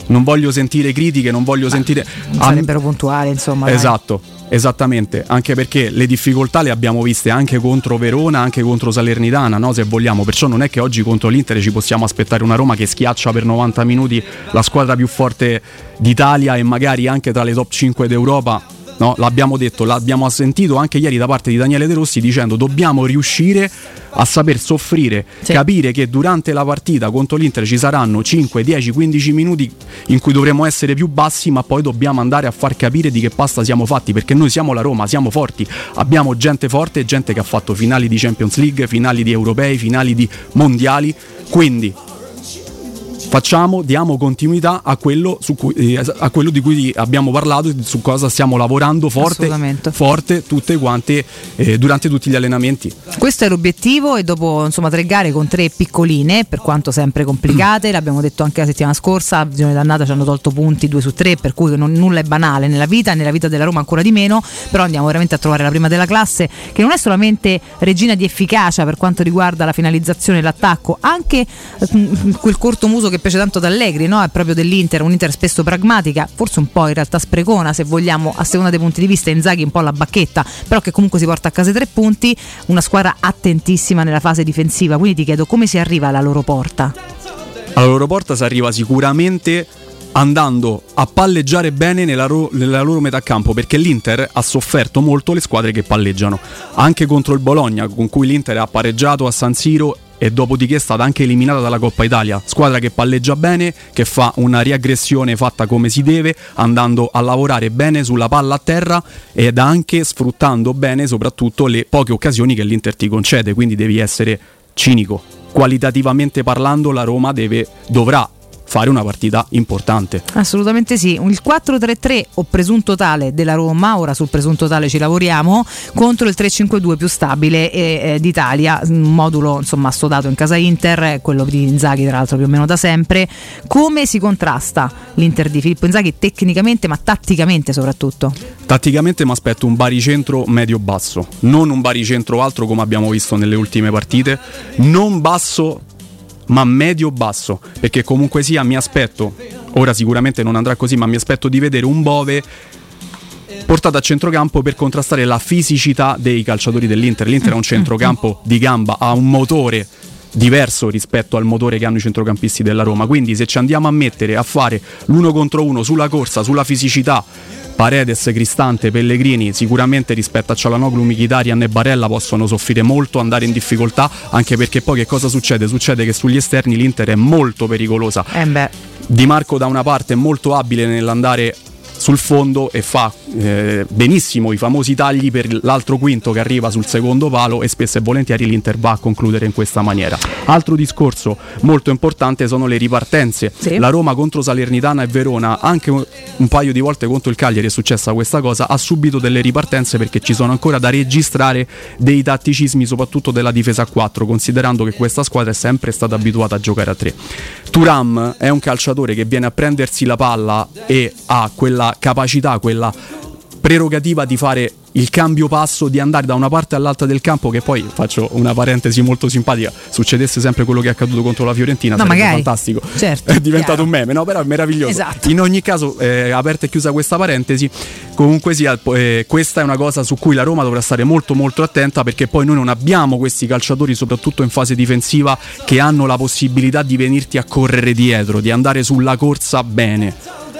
Non voglio sentire critiche, non voglio sentire... Non a- sarebbero puntuali, insomma. dai. Esattamente, anche perché le difficoltà le abbiamo viste anche contro Verona, anche contro Salernitana, no? se vogliamo, perciò non è che oggi contro l'Inter ci possiamo aspettare una Roma che schiaccia per 90 minuti la squadra più forte d'Italia e magari anche tra le top 5 d'Europa. No, l'abbiamo detto, l'abbiamo sentito anche ieri da parte di Daniele De Rossi dicendo dobbiamo riuscire a saper soffrire, capire che durante la partita contro l'Inter ci saranno 5, 10, 15 minuti in cui dovremo essere più bassi, ma poi dobbiamo andare a far capire di che pasta siamo fatti, perché noi siamo la Roma, siamo forti, abbiamo gente forte, gente che ha fatto finali di Champions League, finali di europei, finali di mondiali, quindi facciamo, diamo continuità a quello, su cui- eh, a quello di cui abbiamo parlato e su cosa stiamo lavorando forte, forte tutte quante eh, durante tutti gli allenamenti. Questo è l'obiettivo e dopo insomma tre gare con tre piccoline, per quanto sempre complicate, l'abbiamo detto anche la settimana scorsa, a visione dannata ci hanno tolto punti due su tre, per cui non- nulla è banale nella vita, nella vita della Roma ancora di meno, però andiamo veramente a trovare la prima della classe che non è solamente regina di efficacia per quanto riguarda la finalizzazione e l'attacco, anche mm, quel corto muso che piace tanto ad Allegri, no? è proprio dell'Inter, un'Inter spesso pragmatica, forse un po' in realtà sprecona se vogliamo, a seconda dei punti di vista, Inzaghi un po' la bacchetta, però che comunque si porta a casa tre punti, una squadra attentissima nella fase difensiva, quindi ti chiedo come si arriva alla loro porta. Alla loro porta si arriva sicuramente andando a palleggiare bene nella, ro- nella loro metà campo perché l'Inter ha sofferto molto le squadre che palleggiano anche contro il Bologna con cui l'Inter ha pareggiato a San Siro e dopodiché è stata anche eliminata dalla Coppa Italia. Squadra che palleggia bene, che fa una riaggressione fatta come si deve, andando a lavorare bene sulla palla a terra ed anche sfruttando bene soprattutto le poche occasioni che l'Inter ti concede, quindi devi essere cinico. Qualitativamente parlando la Roma deve, dovrà fare una partita importante. Assolutamente sì, il 4-3-3 o presunto tale della Roma, ora sul presunto tale ci lavoriamo, contro il 3-5-2 più stabile eh, eh, d'Italia, un modulo insomma assodato in casa Inter, quello di Inzaghi tra l'altro più o meno da sempre. Come si contrasta l'Inter di Filippo Inzaghi tecnicamente ma tatticamente soprattutto? Tatticamente mi aspetto un baricentro medio-basso, non un baricentro altro come abbiamo visto nelle ultime partite, non basso ma medio-basso, perché comunque sia mi aspetto, ora sicuramente non andrà così, ma mi aspetto di vedere un Bove portato a centrocampo per contrastare la fisicità dei calciatori dell'Inter. L'Inter è un centrocampo di gamba, ha un motore diverso rispetto al motore che hanno i centrocampisti della Roma. Quindi se ci andiamo a mettere a fare l'uno contro uno sulla corsa, sulla fisicità, Paredes, Cristante, Pellegrini sicuramente rispetto a Cialanoglu, Mkhitaryan e Barella possono soffrire molto, andare in difficoltà, anche perché poi che cosa succede? Succede che sugli esterni l'Inter è molto pericolosa. Eh Di Marco da una parte è molto abile nell'andare sul fondo e fa eh, benissimo i famosi tagli per l'altro quinto che arriva sul secondo palo e spesso e volentieri l'Inter va a concludere in questa maniera. Altro discorso molto importante sono le ripartenze. Sì. La Roma contro Salernitana e Verona, anche un paio di volte contro il Cagliari è successa questa cosa, ha subito delle ripartenze perché ci sono ancora da registrare dei tatticismi soprattutto della difesa a 4, considerando che questa squadra è sempre stata abituata a giocare a 3. Turam è un calciatore che viene a prendersi la palla e ha quella capacità, quella prerogativa di fare il cambio passo di andare da una parte all'altra del campo che poi faccio una parentesi molto simpatica succedesse sempre quello che è accaduto contro la Fiorentina No, sarebbe magari. fantastico Certo, è diventato chiaro. un meme no però è meraviglioso Esatto. in ogni caso eh, aperta e chiusa questa parentesi comunque sia eh, questa è una cosa su cui la Roma dovrà stare molto molto attenta perché poi noi non abbiamo questi calciatori soprattutto in fase difensiva che hanno la possibilità di venirti a correre dietro di andare sulla corsa bene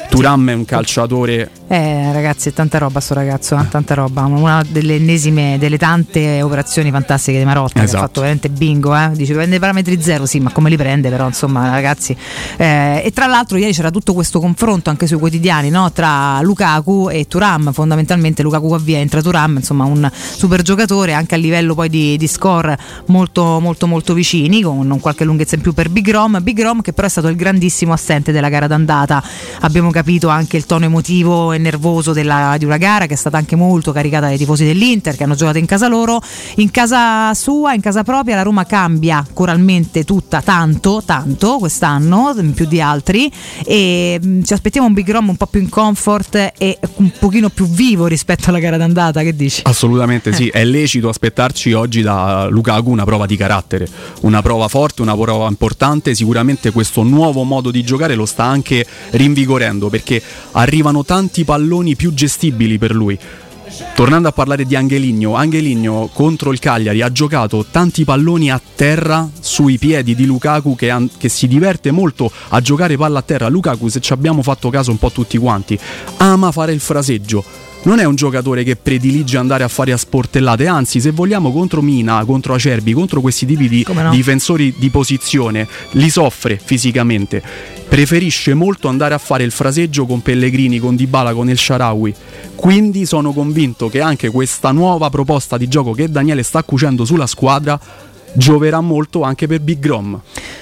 Turam è un calciatore Eh ragazzi, è tanta roba sto ragazzo, eh, tanta roba. Una delle ennesime, delle tante operazioni fantastiche di Marotta che ha Esatto. fatto veramente bingo. Eh. Dice prende i parametri zero, sì, ma come li prende però insomma ragazzi. Eh, e tra l'altro ieri c'era tutto questo confronto anche sui quotidiani no? tra Lukaku e Turam. Fondamentalmente Lukaku va via, entra Turam, insomma un super giocatore anche a livello poi di, di score molto molto molto vicini, con qualche lunghezza in più per Big Rom. Big Rom che però è stato il grandissimo assente della gara d'andata. Abbiamo capito anche il tono emotivo e nervoso della- di una gara che è stata anche molto caricata dai tifosi dell'Inter che hanno giocato in casa loro. In casa sua, in casa propria, la Roma cambia coralmente tutta tanto, tanto quest'anno, più di altri. E mh, ci aspettiamo un Big Rom un po' più in comfort e un pochino più vivo rispetto alla gara d'andata. Che dici? Assolutamente sì, è lecito aspettarci oggi da Lukaku una prova di carattere, una prova forte, una prova importante, sicuramente questo nuovo modo di giocare lo sta anche rinvigorendo perché arrivano tanti palloni più gestibili per lui. Tornando a parlare di Angeligno, Angeligno contro il Cagliari ha giocato tanti palloni a terra sui piedi di Lukaku che, han- che si diverte molto a giocare palla a terra. Lukaku, se ci abbiamo fatto caso un po' tutti quanti, ama fare il fraseggio. Non è un giocatore che predilige andare a fare a sportellate, anzi, se vogliamo contro Mina, contro Acerbi, contro questi tipi di no? difensori di posizione, li soffre fisicamente. Preferisce molto andare a fare il fraseggio con Pellegrini, con Dybala, con El Sharawi. Quindi sono convinto che anche questa nuova proposta di gioco che Daniele sta cucendo sulla squadra gioverà molto anche per Big Rom.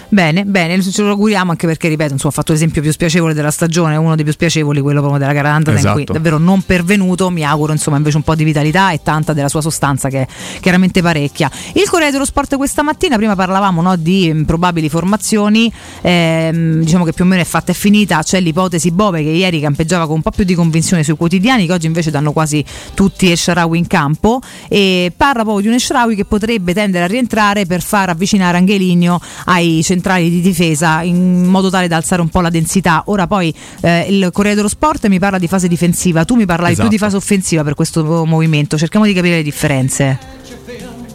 Bene, bene, ce lo auguriamo anche perché, ripeto, insomma, ha fatto l'esempio più spiacevole della stagione, uno dei più spiacevoli, quello proprio della gara d'andata, in Esatto. cui davvero non pervenuto, mi auguro insomma invece un po' di vitalità e tanta della sua sostanza che è chiaramente parecchia. Il Corriere dello Sport questa mattina, prima parlavamo no, di mh, probabili formazioni, ehm, diciamo che più o meno è fatta e finita, c'è l'ipotesi Bove che ieri campeggiava con un po' più di convinzione sui quotidiani, che oggi invece danno quasi tutti Esharawi in campo e parla proprio di un Esharawi che potrebbe tendere a rientrare per far avvicinare Angeligno ai centrali di difesa in modo tale da alzare un po' la densità. Ora poi eh, il Corriere dello Sport mi parla di fase difensiva, tu mi parlavi Esatto. più di fase offensiva per questo movimento, cerchiamo di capire le differenze.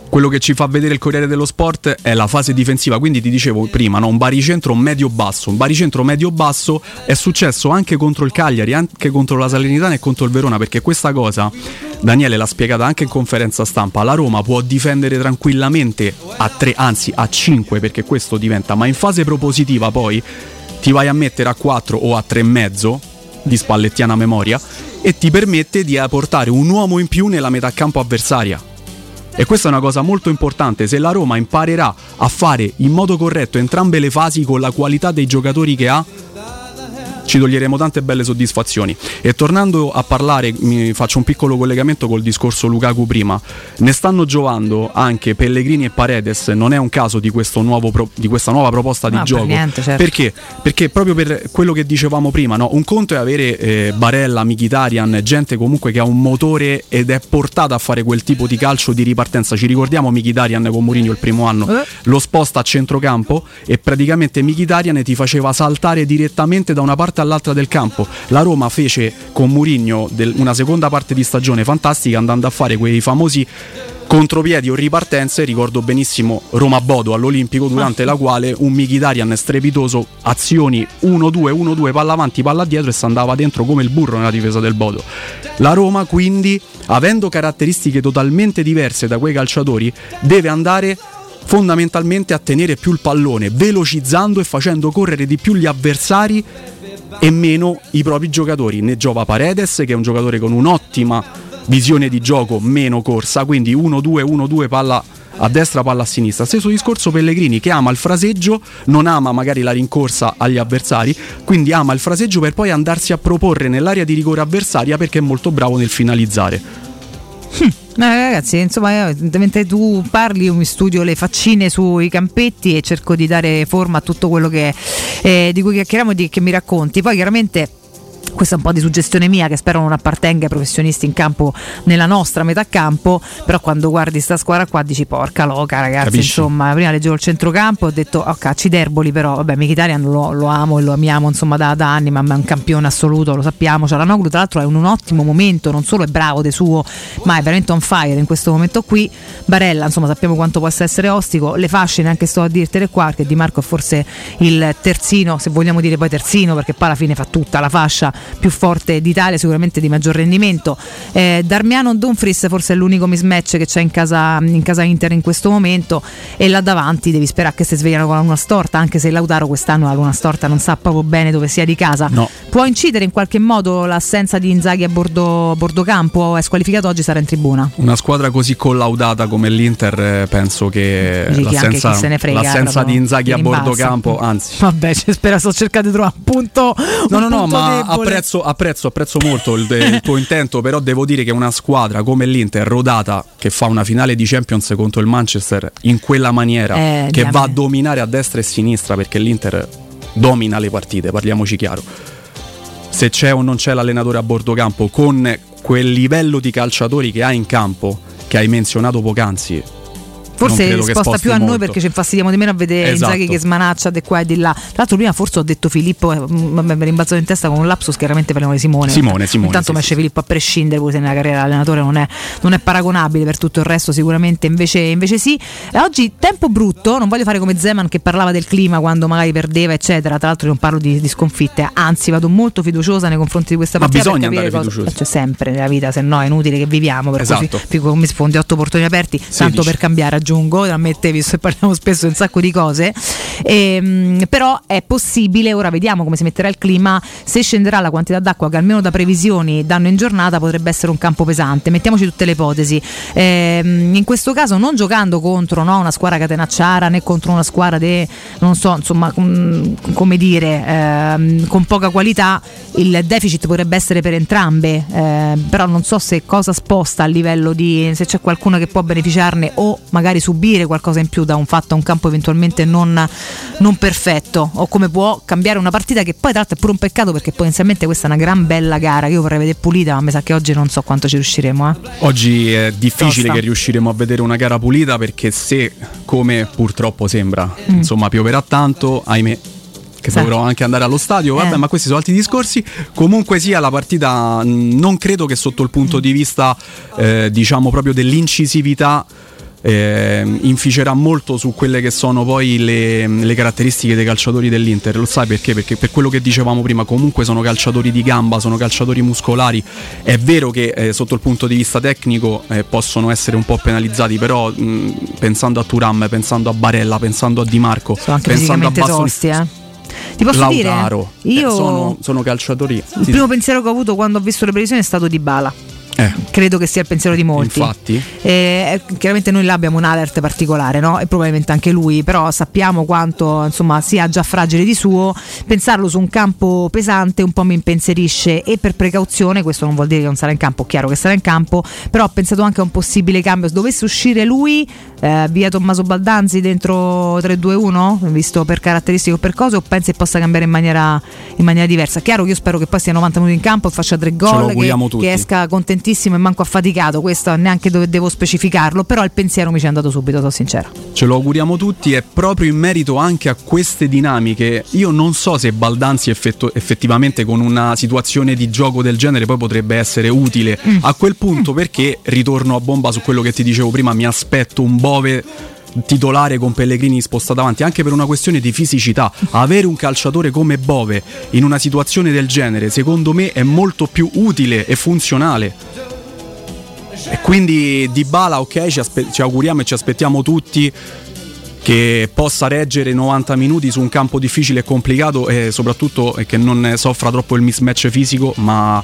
Quello che ci fa vedere il Corriere dello Sport è la fase difensiva, quindi ti dicevo prima, no? un baricentro medio-basso. Un baricentro medio-basso è successo anche contro il Cagliari, anche contro la Salernitana e contro il Verona, perché questa cosa Daniele l'ha spiegata anche in conferenza stampa, la Roma può difendere tranquillamente a 3, anzi a 5 perché questo diventa, ma in fase propositiva poi ti vai a mettere a 4 o a 3,5 di spallettiana memoria e ti permette di portare un uomo in più nella metà campo avversaria. E questa è una cosa molto importante, se la Roma imparerà a fare in modo corretto entrambe le fasi con la qualità dei giocatori che ha, ci toglieremo tante belle soddisfazioni. E tornando a parlare, mi faccio un piccolo collegamento col discorso Lukaku prima. Ne stanno giovando anche Pellegrini e Paredes, non è un caso di, pro- di questa nuova proposta di No, per gioco. niente, certo. Perché? Perché proprio per quello che dicevamo prima, no? un conto è avere eh, Barella, Mkhitaryan, gente comunque che ha un motore ed è portata a fare quel tipo di calcio di ripartenza. Ci ricordiamo Mkhitaryan con Mourinho il primo anno, Eh. lo sposta a centrocampo e praticamente Mkhitaryan ti faceva saltare direttamente da una parte all'altra del campo. La Roma fece con Mourinho del- una seconda parte di stagione fantastica andando a fare quei famosi contropiedi o ripartenze, ricordo benissimo Roma-Bodo all'Olimpico durante la quale un Mkhitaryan strepitoso, azioni 1-2, 1-2, palla avanti, palla dietro e si andava dentro come il burro nella difesa del Bodo. La Roma quindi, avendo caratteristiche totalmente diverse da quei calciatori, deve andare fondamentalmente a tenere più il pallone, velocizzando e facendo correre di più gli avversari e meno i propri giocatori. Ne giova Paredes, che è un giocatore con un'ottima visione di gioco, meno corsa, quindi 1-2, 1-2 palla a destra, palla a sinistra. Stesso discorso Pellegrini che ama il fraseggio, non ama magari la rincorsa agli avversari, quindi ama il fraseggio per poi andarsi a proporre nell'area di rigore avversaria perché è molto bravo nel finalizzare. Eh, ragazzi, insomma, io, mentre tu parli, io mi studio le faccine sui campetti e cerco di dare forma a tutto quello che, eh, di cui chiacchieriamo e di, che mi racconti. Poi chiaramente. Questa è un po' di suggestione mia che spero non appartenga ai professionisti in campo nella nostra metà campo, però quando guardi sta squadra qua dici porca loca ragazzi, Capisci? insomma, prima leggevo il centrocampo, ho detto ok, Ciderboli però, vabbè, Mkhitaryan lo, lo amo e lo amiamo insomma da, da anni, ma è un campione assoluto, lo sappiamo, Cialanoglu tra l'altro è in un ottimo momento, non solo è bravo de suo, ma è veramente on fire in questo momento qui. Barella, insomma, sappiamo quanto possa essere ostico, le fasce neanche sto a dirtele qua, che Di Marco è forse il terzino, se vogliamo dire poi terzino, perché poi alla fine fa tutta la fascia più forte d'Italia, sicuramente di maggior rendimento. Eh, Darmiano Dumfries forse è l'unico mismatch che c'è in casa, in casa Inter in questo momento e là davanti devi sperare che si svegliano con la luna storta, anche se Lautaro quest'anno la luna storta non sa proprio bene dove sia di casa. No. Può incidere in qualche modo l'assenza di Inzaghi a bordo, a bordo campo? È squalificato oggi, sarà in tribuna. Una squadra così collaudata come l'Inter, eh, penso che Dici l'assenza, se frega, l'assenza di Inzaghi a bordo campo, anzi. Vabbè, ci spero, sto cercando di trovare un punto. No, un no, no, punto ma debole. Apprezzo, apprezzo, apprezzo molto il, il tuo intento, però devo dire che una squadra come l'Inter, rodata, che fa una finale di Champions contro il Manchester in quella maniera, Eh, che va a dominare a destra e a sinistra, perché l'Inter domina le partite, parliamoci chiaro. Se c'è o non c'è l'allenatore a bordo campo, con quel livello di calciatori che ha in campo, che hai menzionato poc'anzi, Forse credo che sposta sposti più a noi molto. perché ci infastidiamo di meno a vedere Esatto. Inzaghi che smanaccia di qua e di là. Tra l'altro, prima forse ho detto Filippo, eh, mi è rimbalzato in testa con un lapsus, chiaramente parliamo di Simone. Simone, Simone, Intanto sì, mi esce Filippo a prescindere, pure se nella carriera dell'allenatore non è, non è paragonabile per tutto il resto, sicuramente invece, invece sì. E oggi tempo brutto, non voglio fare come Zeman che parlava del clima quando magari perdeva, eccetera. Tra l'altro, non parlo di, di sconfitte, anzi, vado molto fiduciosa nei confronti di questa Ma partita. per bisogna andare cosa- fiduciosi. C'è sempre nella vita, se no è inutile che viviamo. Per Esatto. così, più come sfondi otto portoni aperti, tanto 16. per cambiare aggiungo, a me te, visto che parliamo spesso di un sacco di cose, Ehm, però è possibile, ora vediamo come si metterà il clima, se scenderà la quantità d'acqua che almeno da previsioni danno in giornata potrebbe essere un campo pesante, mettiamoci tutte le ipotesi, Ehm, in questo caso non giocando contro no, una squadra catenacciara né contro una squadra de, non so, insomma, com- come dire, ehm, con poca qualità, il deficit potrebbe essere per entrambe, ehm, però non so se cosa sposta a livello di se c'è qualcuno che può beneficiarne o magari subire qualcosa in più da un fatto a un campo eventualmente non, non perfetto o come può cambiare una partita che poi tra l'altro è pure un peccato perché potenzialmente questa è una gran bella gara che io vorrei vedere pulita ma mi sa che oggi non so quanto ci riusciremo eh. Oggi è difficile Tosta. che riusciremo a vedere una gara pulita perché se, come purtroppo sembra, Mm. insomma pioverà tanto, ahimè, che Sì. dovrò anche andare allo stadio, vabbè, Eh. ma questi sono altri discorsi. Comunque sia la partita, mh, non credo che sotto il punto di vista, eh, diciamo proprio dell'incisività eh, inficerà molto su quelle che sono poi le, le caratteristiche dei calciatori dell'Inter. Lo sai perché? Perché per quello che dicevamo prima, comunque sono calciatori di gamba, sono calciatori muscolari. È vero che eh, sotto il punto di vista tecnico eh, possono essere un po' penalizzati, però mh, pensando a Turam, pensando a Barella, pensando a Di Marco, Sono anche pensando a Bastoni, tosti, eh. Ti posso Lautaro, dire? Io eh, sono, sono calciatori. il primo pensiero che ho avuto quando ho visto le previsioni è stato di Bala. Eh, Credo che sia il pensiero di molti. infatti. Eh, chiaramente noi là abbiamo un alert particolare, no? E probabilmente anche lui, però sappiamo quanto insomma sia già fragile di suo. Pensarlo su un campo pesante un po' mi impensierisce e per precauzione, questo non vuol dire che non sarà in campo, chiaro che sarà in campo, però ho pensato anche a un possibile cambio. Se dovesse uscire lui, eh, via Tommaso Baldanzi dentro 3-2-1, visto per caratteristiche o per cose, o pensi che possa cambiare in maniera, in maniera diversa? Chiaro che io spero che poi stia 90 minuti in campo e faccia tre gol, che, che esca contentissimo e manco affaticato, questo neanche dove devo specificarlo, però il pensiero mi ci è andato subito, sono sincera. Ce lo auguriamo tutti e proprio in merito anche a queste dinamiche, io non so se Baldanzi effetto- effettivamente con una situazione di gioco del genere poi potrebbe essere utile. A quel punto perché ritorno a bomba su quello che ti dicevo prima, mi aspetto un Bove titolare con Pellegrini spostato avanti anche per una questione di fisicità. Avere un calciatore come Bove in una situazione del genere secondo me è molto più utile e funzionale. E quindi Di Bala, ok, ci, aspe- ci auguriamo e ci aspettiamo tutti che possa reggere 90 minuti su un campo difficile e complicato e soprattutto che non soffra troppo il mismatch fisico, ma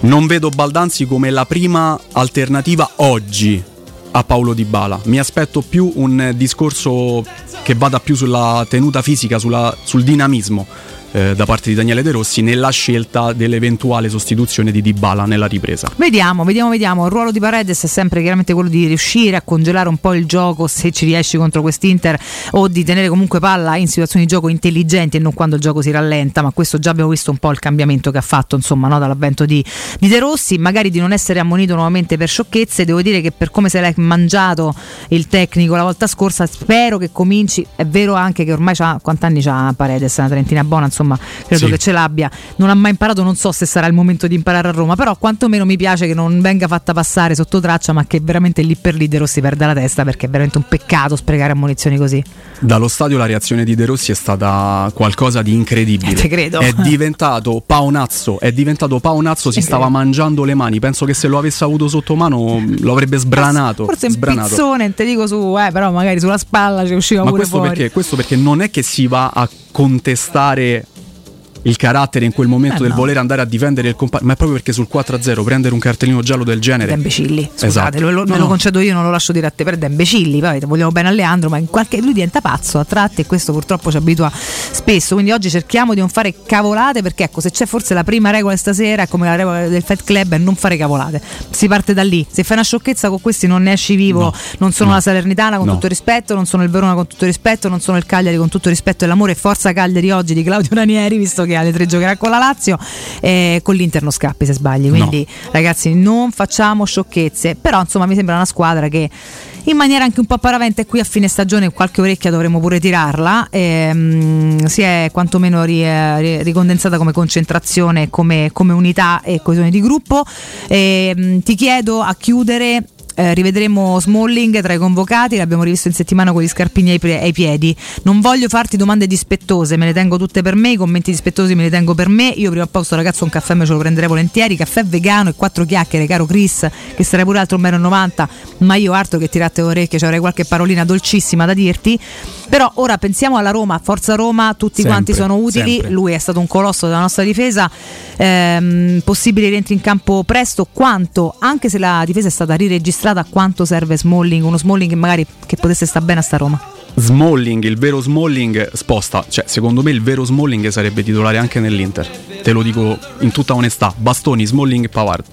non vedo Baldanzi come la prima alternativa oggi a Paolo Di Bala. Mi aspetto più un discorso che vada più sulla tenuta fisica, sulla- sul dinamismo eh, da parte di Daniele De Rossi nella scelta dell'eventuale sostituzione di Di Bala nella ripresa. Vediamo, vediamo, vediamo. Il ruolo di Paredes è sempre chiaramente quello di riuscire a congelare un po' il gioco se ci riesci contro quest'Inter o di tenere comunque palla in situazioni di gioco intelligenti e non quando il gioco si rallenta, ma questo già abbiamo visto un po' il cambiamento che ha fatto insomma no, dall'avvento di, di De Rossi, magari di non essere ammonito nuovamente per sciocchezze, devo dire che per come se l'è mangiato il tecnico la volta scorsa spero che cominci, è vero anche che ormai c'ha, quanti anni c'ha Paredes, una trentina buona, insomma credo Sì. che ce l'abbia, non ha mai imparato, non so se sarà il momento di imparare a Roma, però quantomeno mi piace che non venga fatta passare sotto traccia, ma che veramente lì per lì De Rossi perda la testa perché è veramente un peccato sprecare ammonizioni così. Dallo stadio la reazione di De Rossi è stata qualcosa di incredibile. Eh, te credo. È diventato paonazzo, è diventato paonazzo, si Eh, stava mangiando le mani. Penso che se lo avesse avuto sotto mano lo avrebbe sbranato. Forse un sbranato. pizzone, non te dico su, eh, però magari sulla spalla ci usciva Ma pure questo fuori. perché? questo perché non è che si va a contestare il carattere in quel momento Eh, del no. voler andare a difendere il compagno, ma è proprio perché sul 4-0 prendere un cartellino giallo del genere. Da imbecilli, scusate, Esatto. lo, No, me lo concedo io, non lo lascio dire a te, però è da imbecilli, poi vogliamo bene a Leandro, ma in qualche, lui diventa pazzo a tratti e questo purtroppo ci abitua spesso, quindi oggi cerchiamo di non fare cavolate perché ecco, se c'è forse la prima regola stasera è come la regola del Fight Club è non fare cavolate, si parte da lì, se fai una sciocchezza con questi non ne esci vivo, No. non sono No. la Salernitana con tutto rispetto, non sono il Verona con tutto rispetto, non sono il Cagliari con tutto rispetto e l'amore e forza Cagliari oggi di Claudio Ranieri, visto che alle tre giocherà con la Lazio, eh, con l'Inter non scappi se sbagli, quindi ragazzi non facciamo sciocchezze, però insomma mi sembra una squadra che in maniera anche un po' paravente qui a fine stagione qualche orecchia dovremmo pure tirarla, ehm, si è quantomeno ri- eh, ri- ricondensata come concentrazione, come, come unità e coesione di gruppo. Ehm, ti chiedo a chiudere eh, rivedremo Smalling tra i convocati, l'abbiamo rivisto in settimana con gli scarpini ai, ai piedi. Non voglio farti domande dispettose, me le tengo tutte per me, i commenti dispettosi me li tengo per me. Io prima o poi sto ragazzo un caffè me ce lo prenderei volentieri, caffè vegano e quattro chiacchiere, caro Chris, che sarai pure altro 1,90 m, ma io altro che tirate orecchie, ci avrei qualche parolina dolcissima da dirti. Però ora pensiamo alla Roma, Forza Roma, tutti Sempre, quanti sono utili, sempre. lui è stato un colosso della nostra difesa, ehm, possibili rientri in campo presto, quanto, anche se la difesa è stata riregistrata, quanto serve Smalling, uno Smalling che magari che potesse stare bene a sta Roma. Smalling, il vero Smalling sposta, cioè secondo me il vero Smalling sarebbe titolare anche nell'Inter. Te lo dico in tutta onestà, Bastoni, Smalling e Pavard.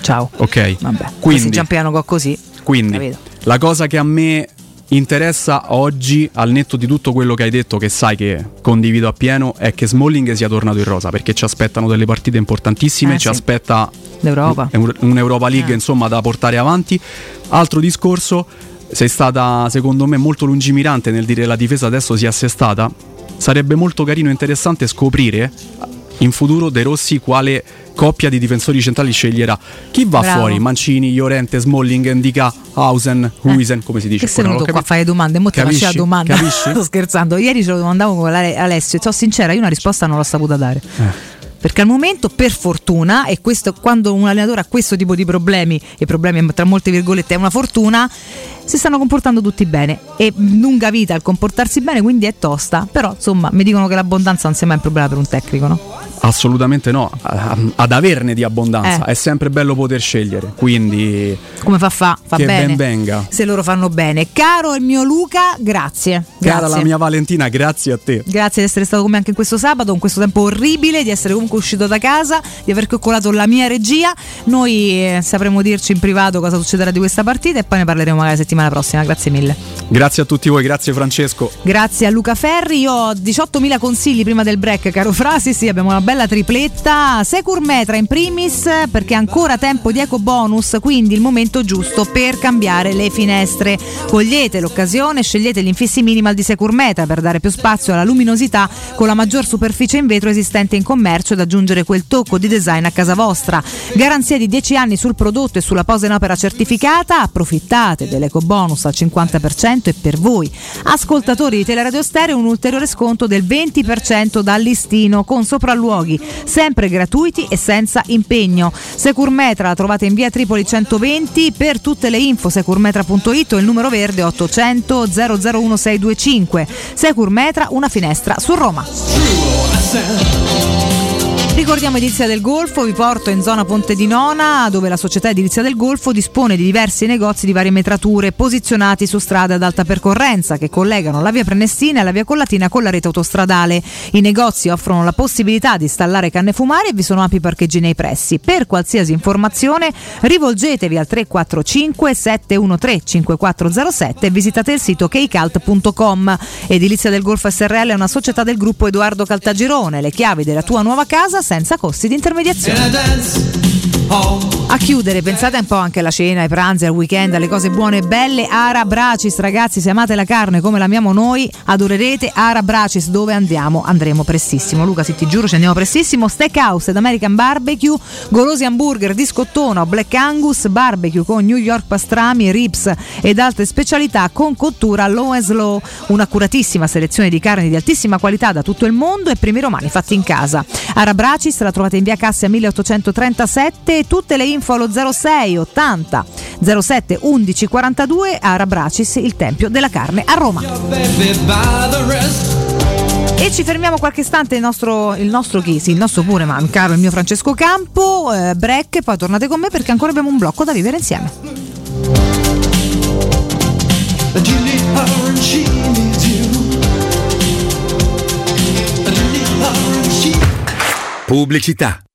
Ciao. Ok. Vabbè, Quindi, Giampiano così. quindi capito. la cosa che a me interessa oggi, al netto di tutto quello che hai detto, che sai che condivido appieno, è che Smalling sia tornato in rosa, perché ci aspettano delle partite importantissime, Eh, ci sì. aspetta L'Europa. un- un'Europa League Eh. insomma da portare avanti. Altro discorso, sei stata secondo me molto lungimirante nel dire la difesa adesso si è assestata. Sarebbe molto carino e interessante scoprire in futuro De Rossi quale coppia di difensori centrali sceglierà chi va Bravo. fuori, Mancini, Llorente, Smalling, Indica, Hausen, Huisen, come si dice. Eh. Che sei venuto qua a fare domande? Mo te faccio la domanda. Capisci? Sto scherzando. Ieri ce lo domandavo con Ale- Alessio. Sono sincera, io una risposta non l'ho saputa dare. Perché al momento, per fortuna, e questo quando un allenatore ha questo tipo di problemi, e problemi tra molte virgolette è una fortuna, si stanno comportando tutti bene. E lunga vita al comportarsi bene, quindi è tosta. Però, insomma, mi dicono che l'abbondanza non sia mai un problema per un tecnico, no? Assolutamente no, ad averne di abbondanza Eh. è sempre bello poter scegliere, quindi Come fa fa? Fa che bene. ben venga. Se loro fanno bene. Caro il mio Luca, grazie. Cara Grazie. la mia Valentina, grazie a te. Grazie di essere stato con me anche in questo sabato, con questo tempo orribile, di essere comunque uscito da casa, di aver coccolato la mia regia. Noi eh, sapremo dirci in privato cosa succederà di questa partita e poi ne parleremo magari la settimana prossima. Grazie mille. Grazie a tutti voi, grazie Francesco. Grazie a Luca Ferri. Io ho 18.000 consigli prima del break, caro Frasi. Sì, abbiamo una bella tripletta. Secur Metra in primis, perché è ancora tempo di eco bonus, quindi il momento giusto per cambiare le finestre. Cogliete l'occasione, scegliete gli infissi minimal di Secur Metra per dare più spazio alla luminosità con la maggior superficie in vetro esistente in commercio ed aggiungere quel tocco di design a casa vostra. Garanzia di 10 anni sul prodotto e sulla posa in opera certificata. Approfittate dell'eco bonus al 50% e per voi, ascoltatori di Teleradio Stereo, un ulteriore sconto del 20% dal listino con sopralluoghi sempre gratuiti e senza impegno. Securmetra la trovate in via Tripoli 120 per tutte le info securmetra.it o il numero verde 800 001625. Securmetra, una finestra su Roma. Ricordiamo Edilizia del Golfo, vi porto in zona Ponte di Nona, dove la società Edilizia del Golfo dispone di diversi negozi di varie metrature posizionati su strade ad alta percorrenza che collegano la via Prenestina e la via Collatina con la rete autostradale. I negozi offrono la possibilità di installare canne fumare e vi sono ampi parcheggi nei pressi. Per qualsiasi informazione rivolgetevi al 345 713 5407 e visitate il sito keycult.com. Edilizia del Golfo SRL è una società del gruppo Edoardo Caltagirone, le chiavi della tua nuova casa senza costi di intermediazione. A chiudere, pensate un po' anche alla cena, ai pranzi, al weekend, alle cose buone e belle. Ara Bracis, ragazzi, se amate la carne come l'amiamo noi, adorerete Ara Bracis. Dove andiamo? Andremo prestissimo. Luca, se ti giuro, ci andiamo prestissimo. Steakhouse ed American Barbecue, golosi hamburger di scottona Black Angus, barbecue con New York pastrami, ribs ed altre specialità con cottura low and slow. Un'accuratissima selezione di carni di altissima qualità da tutto il mondo e primi romani fatti in casa. Ara Bracis la trovate in via Cassia 1837 e tutte le info allo 06 80 07 11 42 Ara Bracis, il Tempio della Carne a Roma. E ci fermiamo qualche istante il nostro, il nostro chi? Sì, il nostro pure, ma caro il mio Francesco Campo, eh, break, poi tornate con me perché ancora abbiamo un blocco da vivere insieme. Pubblicità.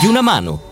di una mano.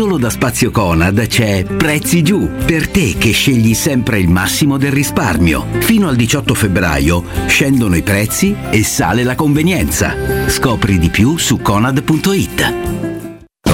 Solo da Spazio Conad c'è Prezzi Giù, per te che scegli sempre il massimo del risparmio. Fino al 18 febbraio scendono i prezzi e sale la convenienza. Scopri di più su conad.it.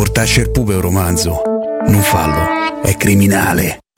Portasce il pupe un romanzo. Non fallo, è criminale.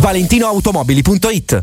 ValentinoAutomobili.it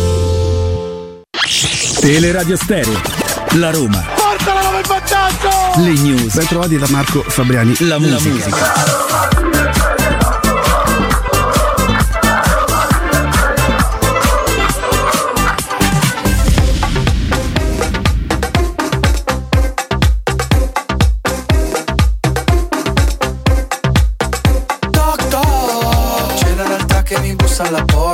Teleradio Stereo. La Roma. Portala come vantaggio! Le news. Ben trovati da Marco Fabriani. La musica. Toc toc, c'è la realtà che mi bussa alla porta.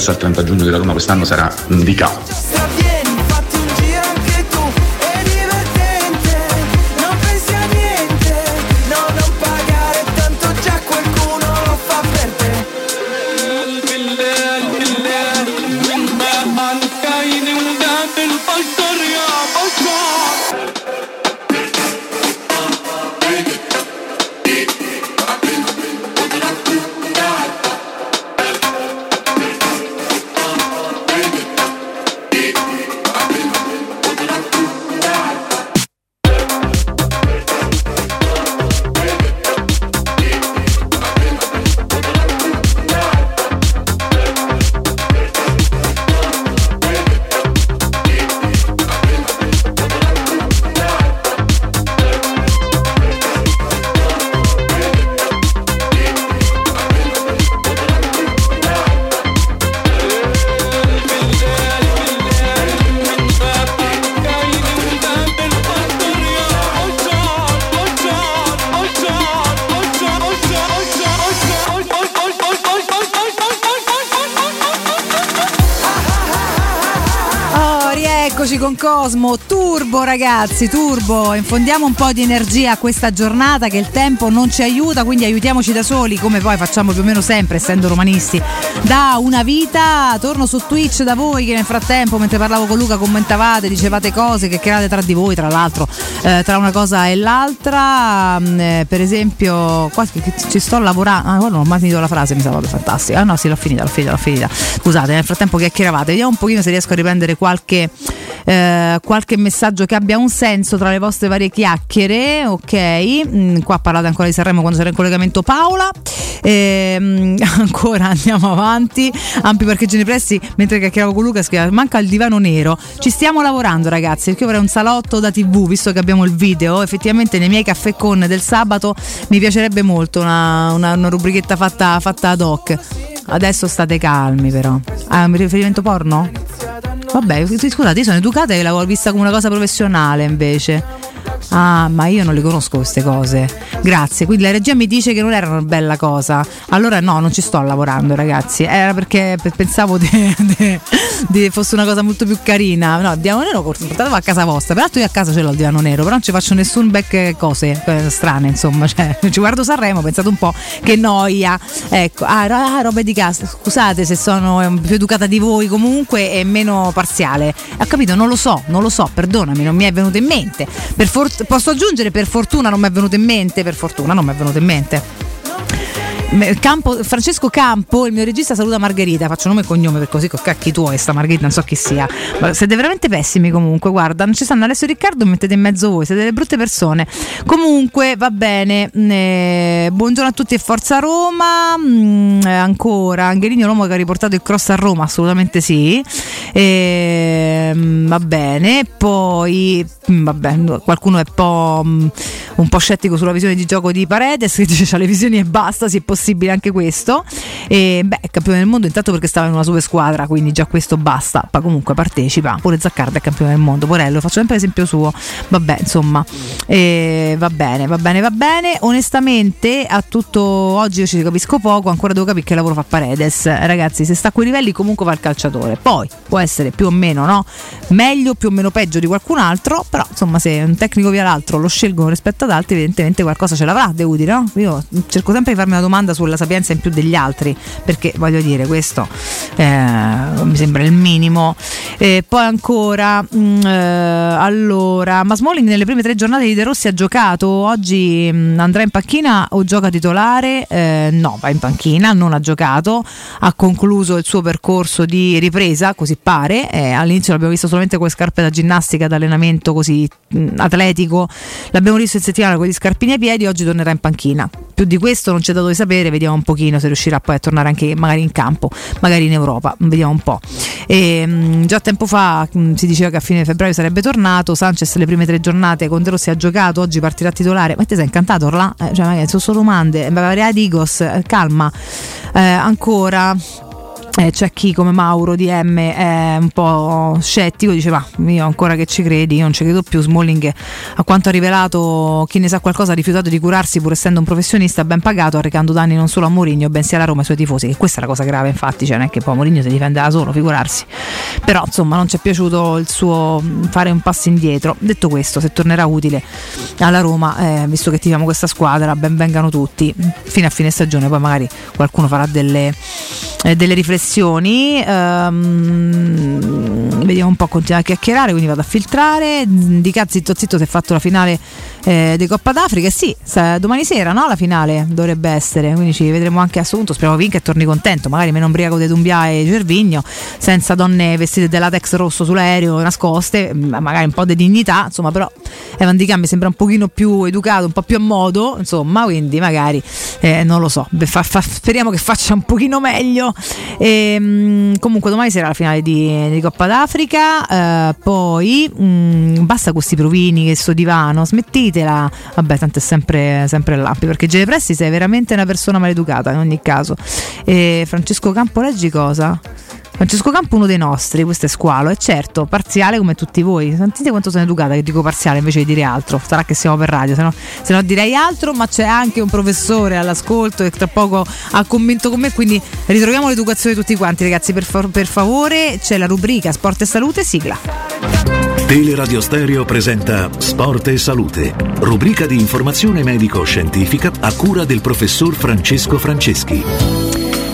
Plusvalenza al 30 giugno della Roma quest'anno sarà di K. Rieccoci con Cosmo, turbo ragazzi, turbo, infondiamo un po' di energia a questa giornata che il tempo non ci aiuta, quindi aiutiamoci da soli come poi facciamo più o meno sempre essendo romanisti. Da una vita, torno su Twitch da voi che nel frattempo mentre parlavo con Luca commentavate, dicevate cose, che create tra di voi tra l'altro, eh, tra una cosa e l'altra, mm, eh, per esempio, qua ci sto lavorando, ah, non ho mai finito la frase, mi sa, vabbè, fantastica. Ah no, sì, l'ho finita, l'ho finita, l'ho finita. Scusate, nel frattempo chiacchieravate, vediamo un pochino se riesco a riprendere qualche, eh, qualche messaggio che abbia un senso tra le vostre varie chiacchiere, ok? Mm, qua parlate ancora di Sanremo quando sarà in collegamento Paola. Ehm, ancora andiamo avanti. Ampi parcheggi nei pressi mentre chiacchieravo con Luca scriveva manca il divano nero. Ci stiamo lavorando ragazzi perché io vorrei un salotto da tv visto che abbiamo il video. Effettivamente nei miei caffè con del sabato mi piacerebbe molto una, una- una rubrichetta fatta, fatta ad hoc. Adesso state calmi però. Ah, un riferimento porno? Vabbè, scusate, io sono educata e l'avevo vista come una cosa professionale invece. Ah, ma io non le conosco queste cose. Grazie. Quindi la regia mi dice che non era una bella cosa. Allora no, non ci sto lavorando, ragazzi. Era perché pe- pensavo di fosse una cosa molto più carina. No, il divano nero portatelo a casa vostra. Peraltro io a casa ce l'ho il divano nero, però non ci faccio nessun back cose eh, strane, insomma. Cioè, ci guardo Sanremo, ho pensato un po' che noia. Ecco, ah, ah, robe di casa. Scusate se sono eh, più educata di voi comunque e meno parziale. Ho capito, non lo so, non lo so, perdonami, non mi è venuto in mente. Per for- posso aggiungere per fortuna non mi è venuto in mente, per fortuna non mi è venuto in mente. Campo- Francesco Campo, il mio regista, saluta Margherita. Faccio nome e cognome per così con cacchi tuoi. Sta Margherita, non so chi sia. Ma siete veramente pessimi comunque. Guarda, non ci stanno Alessio e Riccardo, mettete in mezzo voi. Siete delle brutte persone. Comunque, va bene. Eh, buongiorno a tutti e Forza Roma. Mm, eh, ancora, Angelini, l'uomo che ha riportato il cross a Roma. Assolutamente sì. Ehm, va bene. Poi, mm, vabbè, qualcuno è un po', mm, un po' scettico sulla visione di gioco di Paredes, che dice c'ha le visioni e basta, se è possibile anche questo. E beh, campione del mondo intanto perché stava in una super squadra, quindi già questo basta. Ma comunque partecipa. Pure Zaccardo è campione del mondo. Porello, faccio sempre l'esempio suo. Vabbè, insomma, e va bene, va bene, va bene. Onestamente, a tutto oggi io ci capisco poco, ancora devo capire che lavoro fa Paredes. Ragazzi, se sta a quei livelli comunque fa il calciatore. Poi può essere più o meno, no? Meglio, più o meno peggio di qualcun altro, però insomma se un tecnico via l'altro lo scelgono rispetto ad altri, evidentemente qualcosa ce l'avrà De Udine, no? Io cerco sempre di farmi una domanda sulla sapienza in più degli altri, perché voglio dire, questo eh, mi sembra il minimo. E poi ancora, mm, eh, allora, ma Smalling nelle prime tre giornate di De Rossi ha giocato, oggi mm, andrà in panchina o gioca titolare? Eh, no, va in panchina, non ha giocato, ha concluso il suo percorso di ripresa, così pare, eh, all'inizio l'abbiamo visto solamente con le scarpe da ginnastica, da allenamento così mh, atletico, l'abbiamo visto in settimana con gli scarpini ai piedi, oggi tornerà in panchina. Più di questo non c'è dato di sapere, vediamo un pochino se riuscirà poi a tornare anche magari in campo, magari in Europa, vediamo un po'. E, mh, già tempo fa mh, si diceva che a fine febbraio sarebbe tornato, Sanchez le prime tre giornate con De Rossi ha giocato, oggi partirà titolare, ma te sei incantato Orlando? Eh, cioè magari sono solo domande, Bavaria Digos, eh, calma. Eh, ancora eh, c'è chi come Mauro di M è un po' scettico, diceva io ancora che ci credi, io non ci credo più, Smalling a quanto ha rivelato chi ne sa qualcosa ha rifiutato di curarsi pur essendo un professionista ben pagato, arrecando danni non solo a Mourinho bensì alla Roma e ai suoi tifosi, che questa è la cosa grave infatti, cioè non è che poi Mourinho si difende da solo, figurarsi, però insomma non ci è piaciuto il suo fare un passo indietro, detto questo se tornerà utile alla Roma, eh, visto che tifiamo questa squadra, ben vengano tutti, fino a fine stagione poi magari qualcuno farà delle, eh, delle riflessioni, ehm, vediamo un po' continuare a chiacchierare, quindi vado a filtrare, di cazzo zitto zitto si è fatto la finale eh, di Coppa d'Africa, e sì, domani sera no? la finale dovrebbe essere, quindi ci vedremo anche a assunto, speriamo vinca e torni contento, magari meno ombriaco di Dumbia e Gervigno, senza donne vestite della latex rosso sull'aereo nascoste, magari un po' di dignità, insomma però Evan Di mi sembra un pochino più educato, un po' più a modo, insomma, quindi magari eh, non lo so, fa, fa, speriamo che faccia un pochino meglio. E, ehm, comunque domani sarà la finale di, di Coppa d'Africa, eh, poi mh, mm, basta questi provini che sto divano, smettitela, vabbè tanto è sempre, sempre l'appi, perché Gene Pressi sei veramente una persona maleducata in ogni caso. E Francesco Campo leggi cosa? Francesco Campo uno dei nostri, questo è squalo, e certo, parziale come tutti voi. Sentite quanto sono educata che dico parziale invece di dire altro. Sarà che siamo per radio, se no, se no direi altro, ma c'è anche un professore all'ascolto che tra poco ha commento con me, quindi ritroviamo l'educazione tutti quanti, ragazzi, per, fa- per favore. C'è la rubrica Sport e Salute, sigla. Teleradio Stereo presenta Sport e Salute, rubrica di informazione medico-scientifica a cura del professor Francesco Franceschi.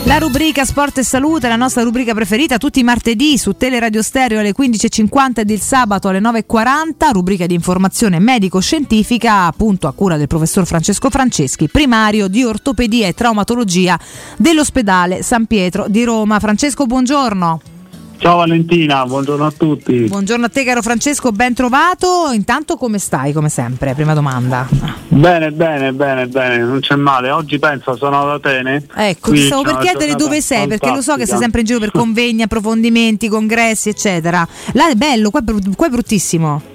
La rubrica Sport e Salute, la nostra rubrica preferita, tutti i martedì su Teleradio Stereo alle 15.50 ed il sabato alle 9.40, rubrica di informazione medico-scientifica, appunto a cura del professor Francesco Franceschi, primario di ortopedia e traumatologia dell'ospedale San Pietro di Roma. Francesco, buongiorno. Ciao Valentina, buongiorno a tutti. Buongiorno a te caro Francesco, ben trovato. Intanto come stai come sempre? Prima domanda. Bene, bene, bene, bene, non c'è male. Oggi penso sono ad Atene. Ecco, ti stavo per chiedere dove sei, fantastica. perché lo so che sei sempre in giro per convegni, approfondimenti, congressi, eccetera. Là è bello, qua è bruttissimo.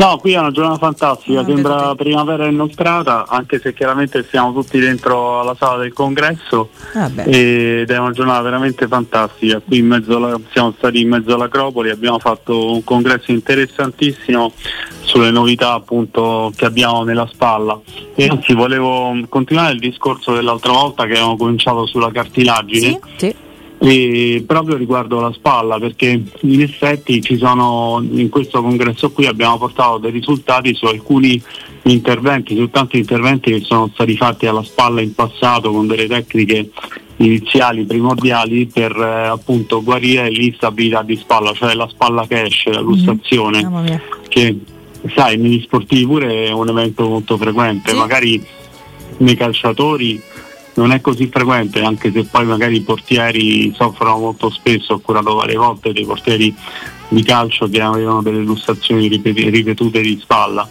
No, qui è una giornata fantastica, no, sembra primavera inoltrata, anche se chiaramente siamo tutti dentro alla sala del congresso ah, ed è una giornata veramente fantastica. Qui alla, siamo stati in mezzo all'Acropoli, abbiamo fatto un congresso interessantissimo sulle novità appunto che abbiamo nella spalla. E anzi volevo continuare il discorso dell'altra volta che abbiamo cominciato sulla cartilagine. Sì, sì e proprio riguardo la spalla perché in effetti ci sono in questo congresso qui abbiamo portato dei risultati su alcuni interventi, su tanti interventi che sono stati fatti alla spalla in passato con delle tecniche iniziali primordiali per eh, appunto guarire l'instabilità di spalla, cioè la spalla che esce, la lussazione, mm-hmm. che sai negli sportivi pure è un evento molto frequente, sì. magari nei calciatori non è così frequente, anche se poi magari i portieri soffrono molto spesso, ho curato varie volte dei portieri di calcio che avevano delle illustrazioni ripetute di spalla.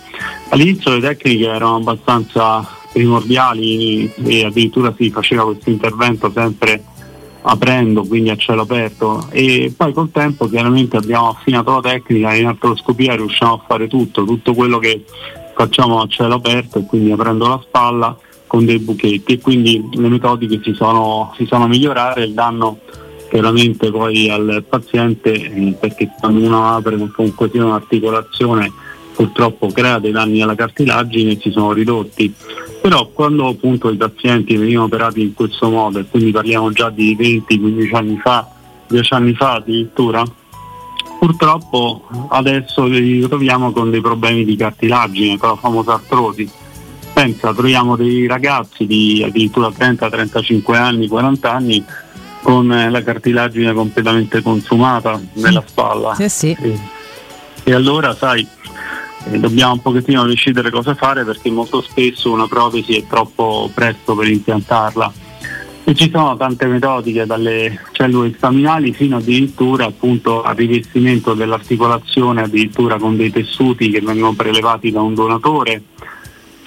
All'inizio le tecniche erano abbastanza primordiali e addirittura si faceva questo intervento sempre aprendo, quindi a cielo aperto e poi col tempo chiaramente abbiamo affinato la tecnica e in artroscopia riusciamo a fare tutto, tutto quello che facciamo a cielo aperto e quindi aprendo la spalla con dei buchetti e quindi le metodiche si sono, si sono migliorate, il danno chiaramente poi al paziente eh, perché quando uno apre comunque sia un'articolazione purtroppo crea dei danni alla cartilagine e si sono ridotti. Però quando appunto i pazienti venivano operati in questo modo, e quindi parliamo già di 20-15 anni fa, 10 anni fa addirittura, purtroppo adesso li troviamo con dei problemi di cartilagine, con la famosa artrosi pensa, troviamo dei ragazzi di addirittura 30, 35 anni, 40 anni con eh, la cartilagine completamente consumata nella spalla. Sì, sì. E, e allora, sai, eh, dobbiamo un pochettino decidere cosa fare perché molto spesso una protesi è troppo presto per impiantarla. E ci sono tante metodiche, dalle cellule staminali fino addirittura appunto al rivestimento dell'articolazione, addirittura con dei tessuti che vengono prelevati da un donatore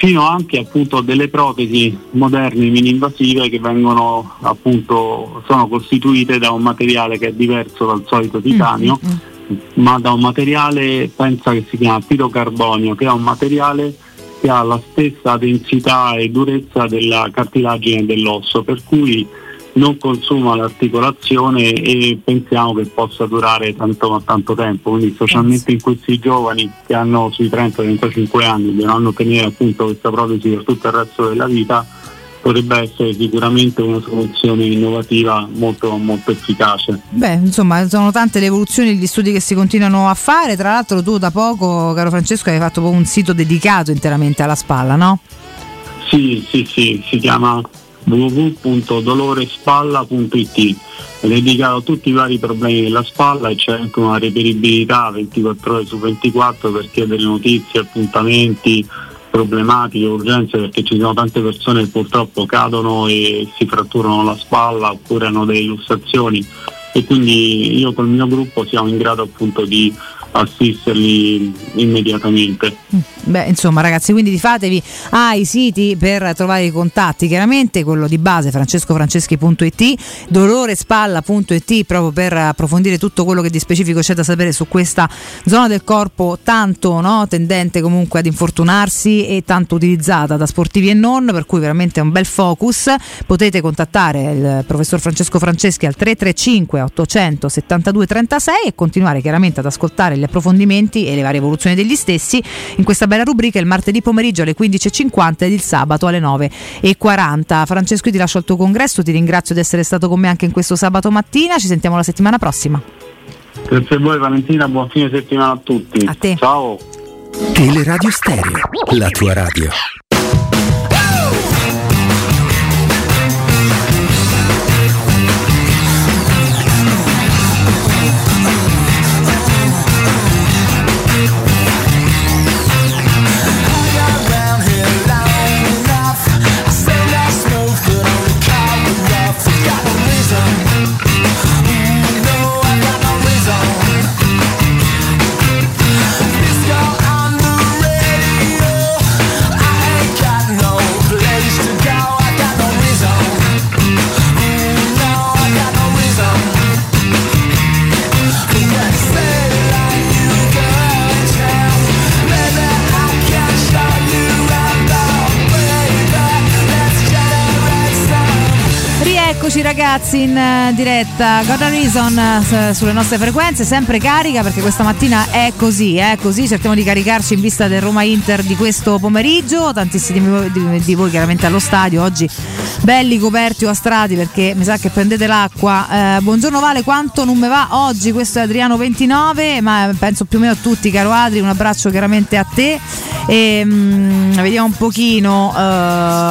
fino anche appunto a delle protesi moderne mini-invasive che vengono appunto sono costituite da un materiale che è diverso dal solito titanio mm-hmm. ma da un materiale pensa che si chiama pirocarbonio che è un materiale che ha la stessa densità e durezza della cartilagine dell'osso per cui non consuma l'articolazione e pensiamo che possa durare tanto, tanto tempo. Quindi specialmente in questi giovani che hanno sui 30-35 anni devono tenere appunto questa protesi per tutto il resto della vita, potrebbe essere sicuramente una soluzione innovativa molto, molto efficace. Beh, insomma, sono tante le evoluzioni gli studi che si continuano a fare. Tra l'altro, tu da poco, caro Francesco, hai fatto un sito dedicato interamente alla spalla, no? Sì, sì, sì, si chiama www.dolorespalla.it dedicato a tutti i vari problemi della spalla e c'è anche una reperibilità 24 ore su 24 per chiedere notizie, appuntamenti, problematiche, urgenze perché ci sono tante persone che purtroppo cadono e si fratturano la spalla oppure hanno delle lussazioni e quindi io col mio gruppo siamo in grado appunto di assisterli immediatamente. Beh, insomma, ragazzi, quindi fatevi ai siti per trovare i contatti, chiaramente quello di base francescofranceschi.it, dolorespalla.it proprio per approfondire tutto quello che di specifico c'è da sapere su questa zona del corpo tanto no, tendente comunque ad infortunarsi e tanto utilizzata da sportivi e non, per cui veramente è un bel focus. Potete contattare il professor Francesco Franceschi al 335 800 72 36 e continuare chiaramente ad ascoltare gli approfondimenti e le varie evoluzioni degli stessi in questa bella rubrica il martedì pomeriggio alle 15.50 ed il sabato alle 9.40. Francesco, io ti lascio al tuo congresso, ti ringrazio di essere stato con me anche in questo sabato mattina, ci sentiamo la settimana prossima. Grazie a voi Valentina, buon fine settimana a tutti. A te. Ciao. Teleradio Stereo, la tua radio. Ragazzi in uh, diretta, God Reason uh, sulle nostre frequenze, sempre carica perché questa mattina è così, è così, cerchiamo di caricarci in vista del Roma Inter di questo pomeriggio, tantissimi di voi, chiaramente allo stadio, oggi belli coperti o astrati perché mi sa che prendete l'acqua. Uh, buongiorno Vale, quanto non me va oggi? Questo è Adriano 29, ma penso più o meno a tutti, caro Adri, un abbraccio chiaramente a te. E, um, vediamo un pochino,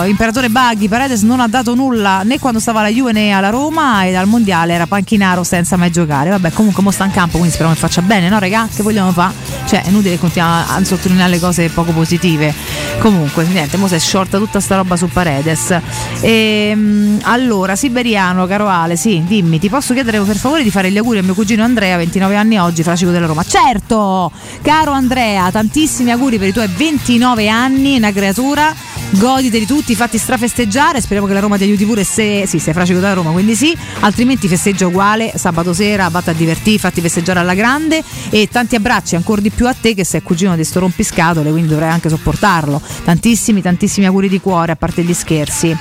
Imperatore Baghi, Paredes non ha dato nulla né quando stava alla Juve né alla Roma e al mondiale era panchinaro senza mai giocare. Vabbè, comunque mo sta in campo, quindi speriamo che faccia bene, no, regà? Che vogliamo fare? Cioè, è inutile che continuiamo a sottolineare le cose poco positive. Comunque, niente, mo si è sciolta tutta sta roba su Paredes. E, allora, Siberiano, caro Ale, sì, dimmi, ti posso chiedere per favore di fare gli auguri a mio cugino Andrea, 29 anni oggi, fracico della Roma. Certo! Caro Andrea, tantissimi auguri per i tuoi 29 anni, una creatura. Goditeli tutti, fatti strafesteggiare. Speriamo che la Roma ti aiuti pure se sì, sei fracico da Roma, quindi sì, altrimenti festeggia uguale, sabato sera vatti a divertirti, fatti festeggiare alla grande e tanti abbracci ancora di più a te che sei cugino di sto rompiscatole, quindi dovrai anche sopportarlo. Tantissimi, tantissimi auguri di cuore, a parte gli scherzi.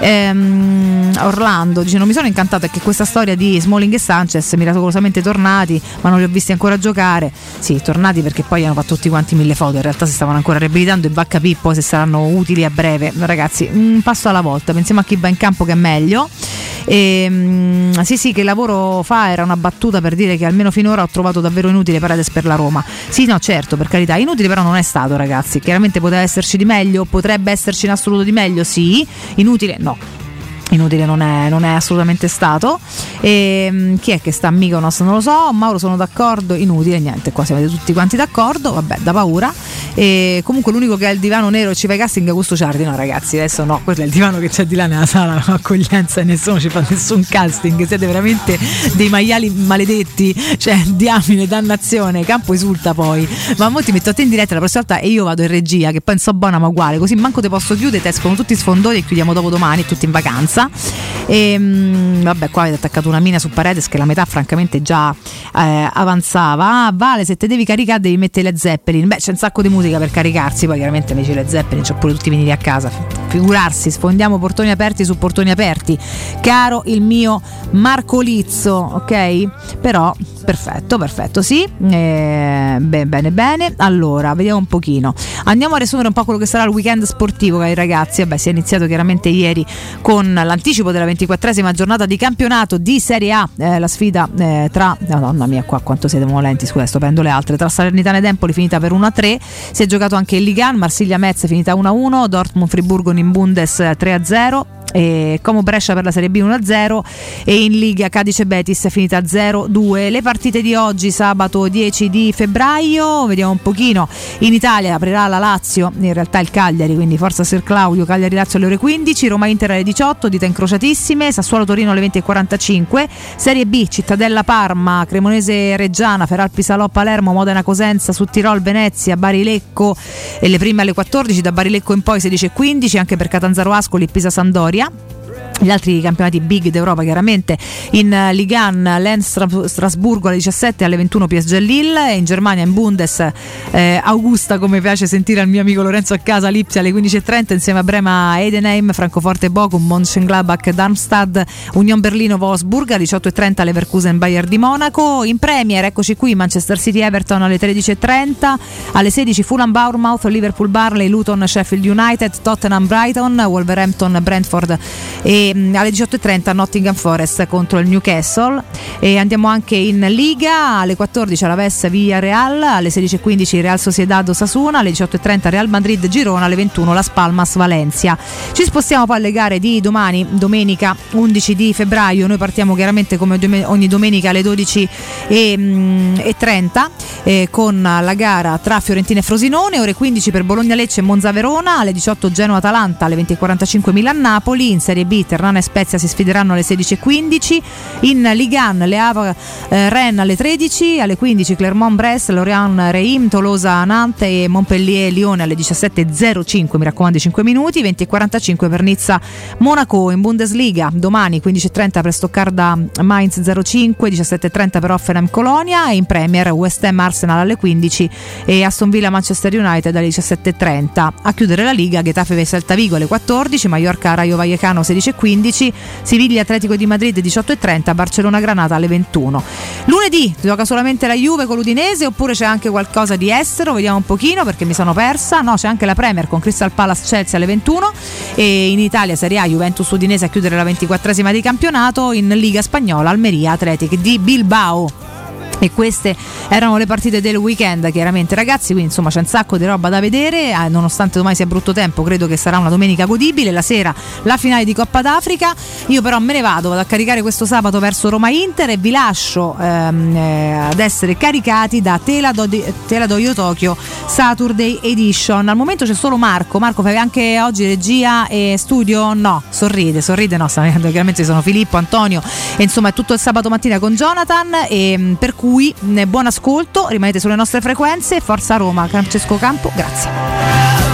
Ehm, Orlando dice: Non mi sono incantato che questa storia di Smalling e Sanchez miracolosamente tornati, ma non li ho visti ancora giocare. Sì, tornati perché poi hanno fatto tutti quanti mille foto. In realtà si stavano ancora riabilitando e va a capire poi se saranno utili a breve. Ragazzi, un passo alla volta, pensiamo a chi va in campo che è meglio. E, mh, sì, sì, che lavoro fa era una battuta per dire che almeno finora ho trovato davvero inutile Paredes per la Roma. Sì, no, certo, per carità, inutile però non è stato, ragazzi. Chiaramente poteva esserci di meglio, potrebbe esserci in assoluto di meglio, sì. Inutile, no inutile non è, non è, assolutamente stato. E, um, chi è che sta a Mykonos? Non lo so. Mauro sono d'accordo? Inutile niente qua siamo tutti quanti d'accordo. Vabbè da paura. E comunque l'unico che ha il divano nero e ci fa i casting è Augusto Ciardi. No ragazzi adesso no quello è il divano che c'è di là nella sala accoglienza e nessuno ci fa nessun casting. Siete veramente dei maiali maledetti cioè diamine dannazione campo esulta poi. Ma mo ti metto a te in diretta la prossima volta e io vado in regia che penso buona ma uguale. Così manco te posso chiudere ti escono tutti sfondoni e chiudiamo dopo domani tutti in vacanza e, mh, vabbè qua avete attaccato una mina su Paredes che la metà francamente già eh, avanzava. Ah, vale, se te devi caricare devi mettere le Zeppelin. Beh, c'è un sacco di musica per caricarsi, poi chiaramente invece le Zeppelin c'ho pure tutti i vinili a casa. Figurarsi, sfondiamo portoni aperti su portoni aperti. Caro il mio Marco Lizzo, ok? Però perfetto, perfetto, sì. Eh, bene, bene, bene. Allora, vediamo un pochino. Andiamo a riassumere un po' quello che sarà il weekend sportivo, cari ragazzi. Vabbè, si è iniziato chiaramente ieri con l'anticipo della 24esima giornata di campionato di Serie A, eh, la sfida eh, tra Madonna mia, qua quanto siete molenti, scusa, sto prendo le altre. Tra Salernitana ed Empoli finita per 1-3. Si è giocato anche il Ligan, Marsiglia Metz finita 1-1, Dortmund Friburgo in Bundes 3-0 e Como Brescia per la Serie B 1-0 e in Liga Cadice Betis è finita 0-2. Le partite di oggi sabato 10 di febbraio, vediamo un pochino. In Italia aprirà la Lazio, in realtà il Cagliari, quindi Forza Ser Claudio, Cagliari Lazio alle ore 15, Roma Inter alle 18, dita incrociatissime, Sassuolo Torino alle 20.45, Serie B Cittadella Parma, Cremonese Reggiana, Feralpi Salò Palermo, Modena Cosenza, su Tirol Venezia, Bari Lecco e le prime alle 14, da Bari Lecco in poi 16.15 anche per Catanzaro Ascoli, Pisa historia. Gli altri campionati big d'Europa chiaramente in Ligue 1 Lens Strasburgo alle 17 alle 21 PSG Lille in Germania in Bundes eh, Augusta come piace sentire al mio amico Lorenzo a casa Lipsia alle 15.30 insieme a Brema Edenheim Francoforte Bochum Mönchengladbach Darmstadt Union Berlino Wolfsburg alle 18.30 Leverkusen Bayern di Monaco in Premier eccoci qui Manchester City Everton alle 13.30 alle 16 Fulham Bournemouth Liverpool Barley Luton Sheffield United Tottenham Brighton Wolverhampton Brentford e alle 18.30 Nottingham Forest contro il Newcastle. E andiamo anche in Liga alle 14 Alaves via Real alle 16.15 Real Sociedad Osasuna alle 18.30 Real Madrid Girona alle 21 Las Palmas Valencia. Ci spostiamo poi alle gare di domani domenica 11 di febbraio. Noi partiamo chiaramente come ogni domenica alle 12.30 eh, con la gara tra Fiorentina e Frosinone ore 15 per Bologna Lecce e Monza Verona alle 18 Genoa Atalanta alle 20.45 Milan Napoli in Serie B Ternana e Spezia si sfideranno alle 16.15 in Ligan Le Havre eh, Rennes alle 13 alle 15 Clermont Brest Lorient Reim Tolosa Nantes e Montpellier Lione alle 17.05 mi raccomando 5 minuti 20.45 per Nizza Monaco in Bundesliga domani 15.30 per Stoccarda Mainz 05 17.30 per Offenheim Colonia e in Premier West Ham Arsenal alle 15 e Aston Villa Manchester United alle 17.30 a chiudere la Liga Getafe Celta Vigo alle 14 Mallorca Rayo Vallecano 16.15 Siviglia Atletico di Madrid 18.30 Barcellona Granata alle 21 lunedì gioca solamente la Juve con l'Udinese oppure c'è anche qualcosa di estero? Vediamo un pochino perché mi sono persa. No c'è anche la Premier con Crystal Palace Chelsea alle 21 e in Italia Serie A Juventus Udinese a chiudere la 24esima di campionato. In Liga Spagnola Almeria Athletic di Bilbao e queste erano le partite del weekend chiaramente ragazzi quindi insomma c'è un sacco di roba da vedere eh, nonostante domani sia brutto tempo credo che sarà una domenica godibile la sera la finale di Coppa d'Africa. Io però me ne vado vado a caricare questo sabato verso Roma Inter e vi lascio ehm, eh, ad essere caricati da Teladoio Tokyo Saturday Edition. Al momento c'è solo Marco. Marco fai anche oggi regia e studio? No sorride sorride no chiaramente ci sono Filippo Antonio e insomma è tutto il sabato mattina con Jonathan e per cui cui buon ascolto, rimanete sulle nostre frequenze, Forza Roma, Francesco Campo, grazie.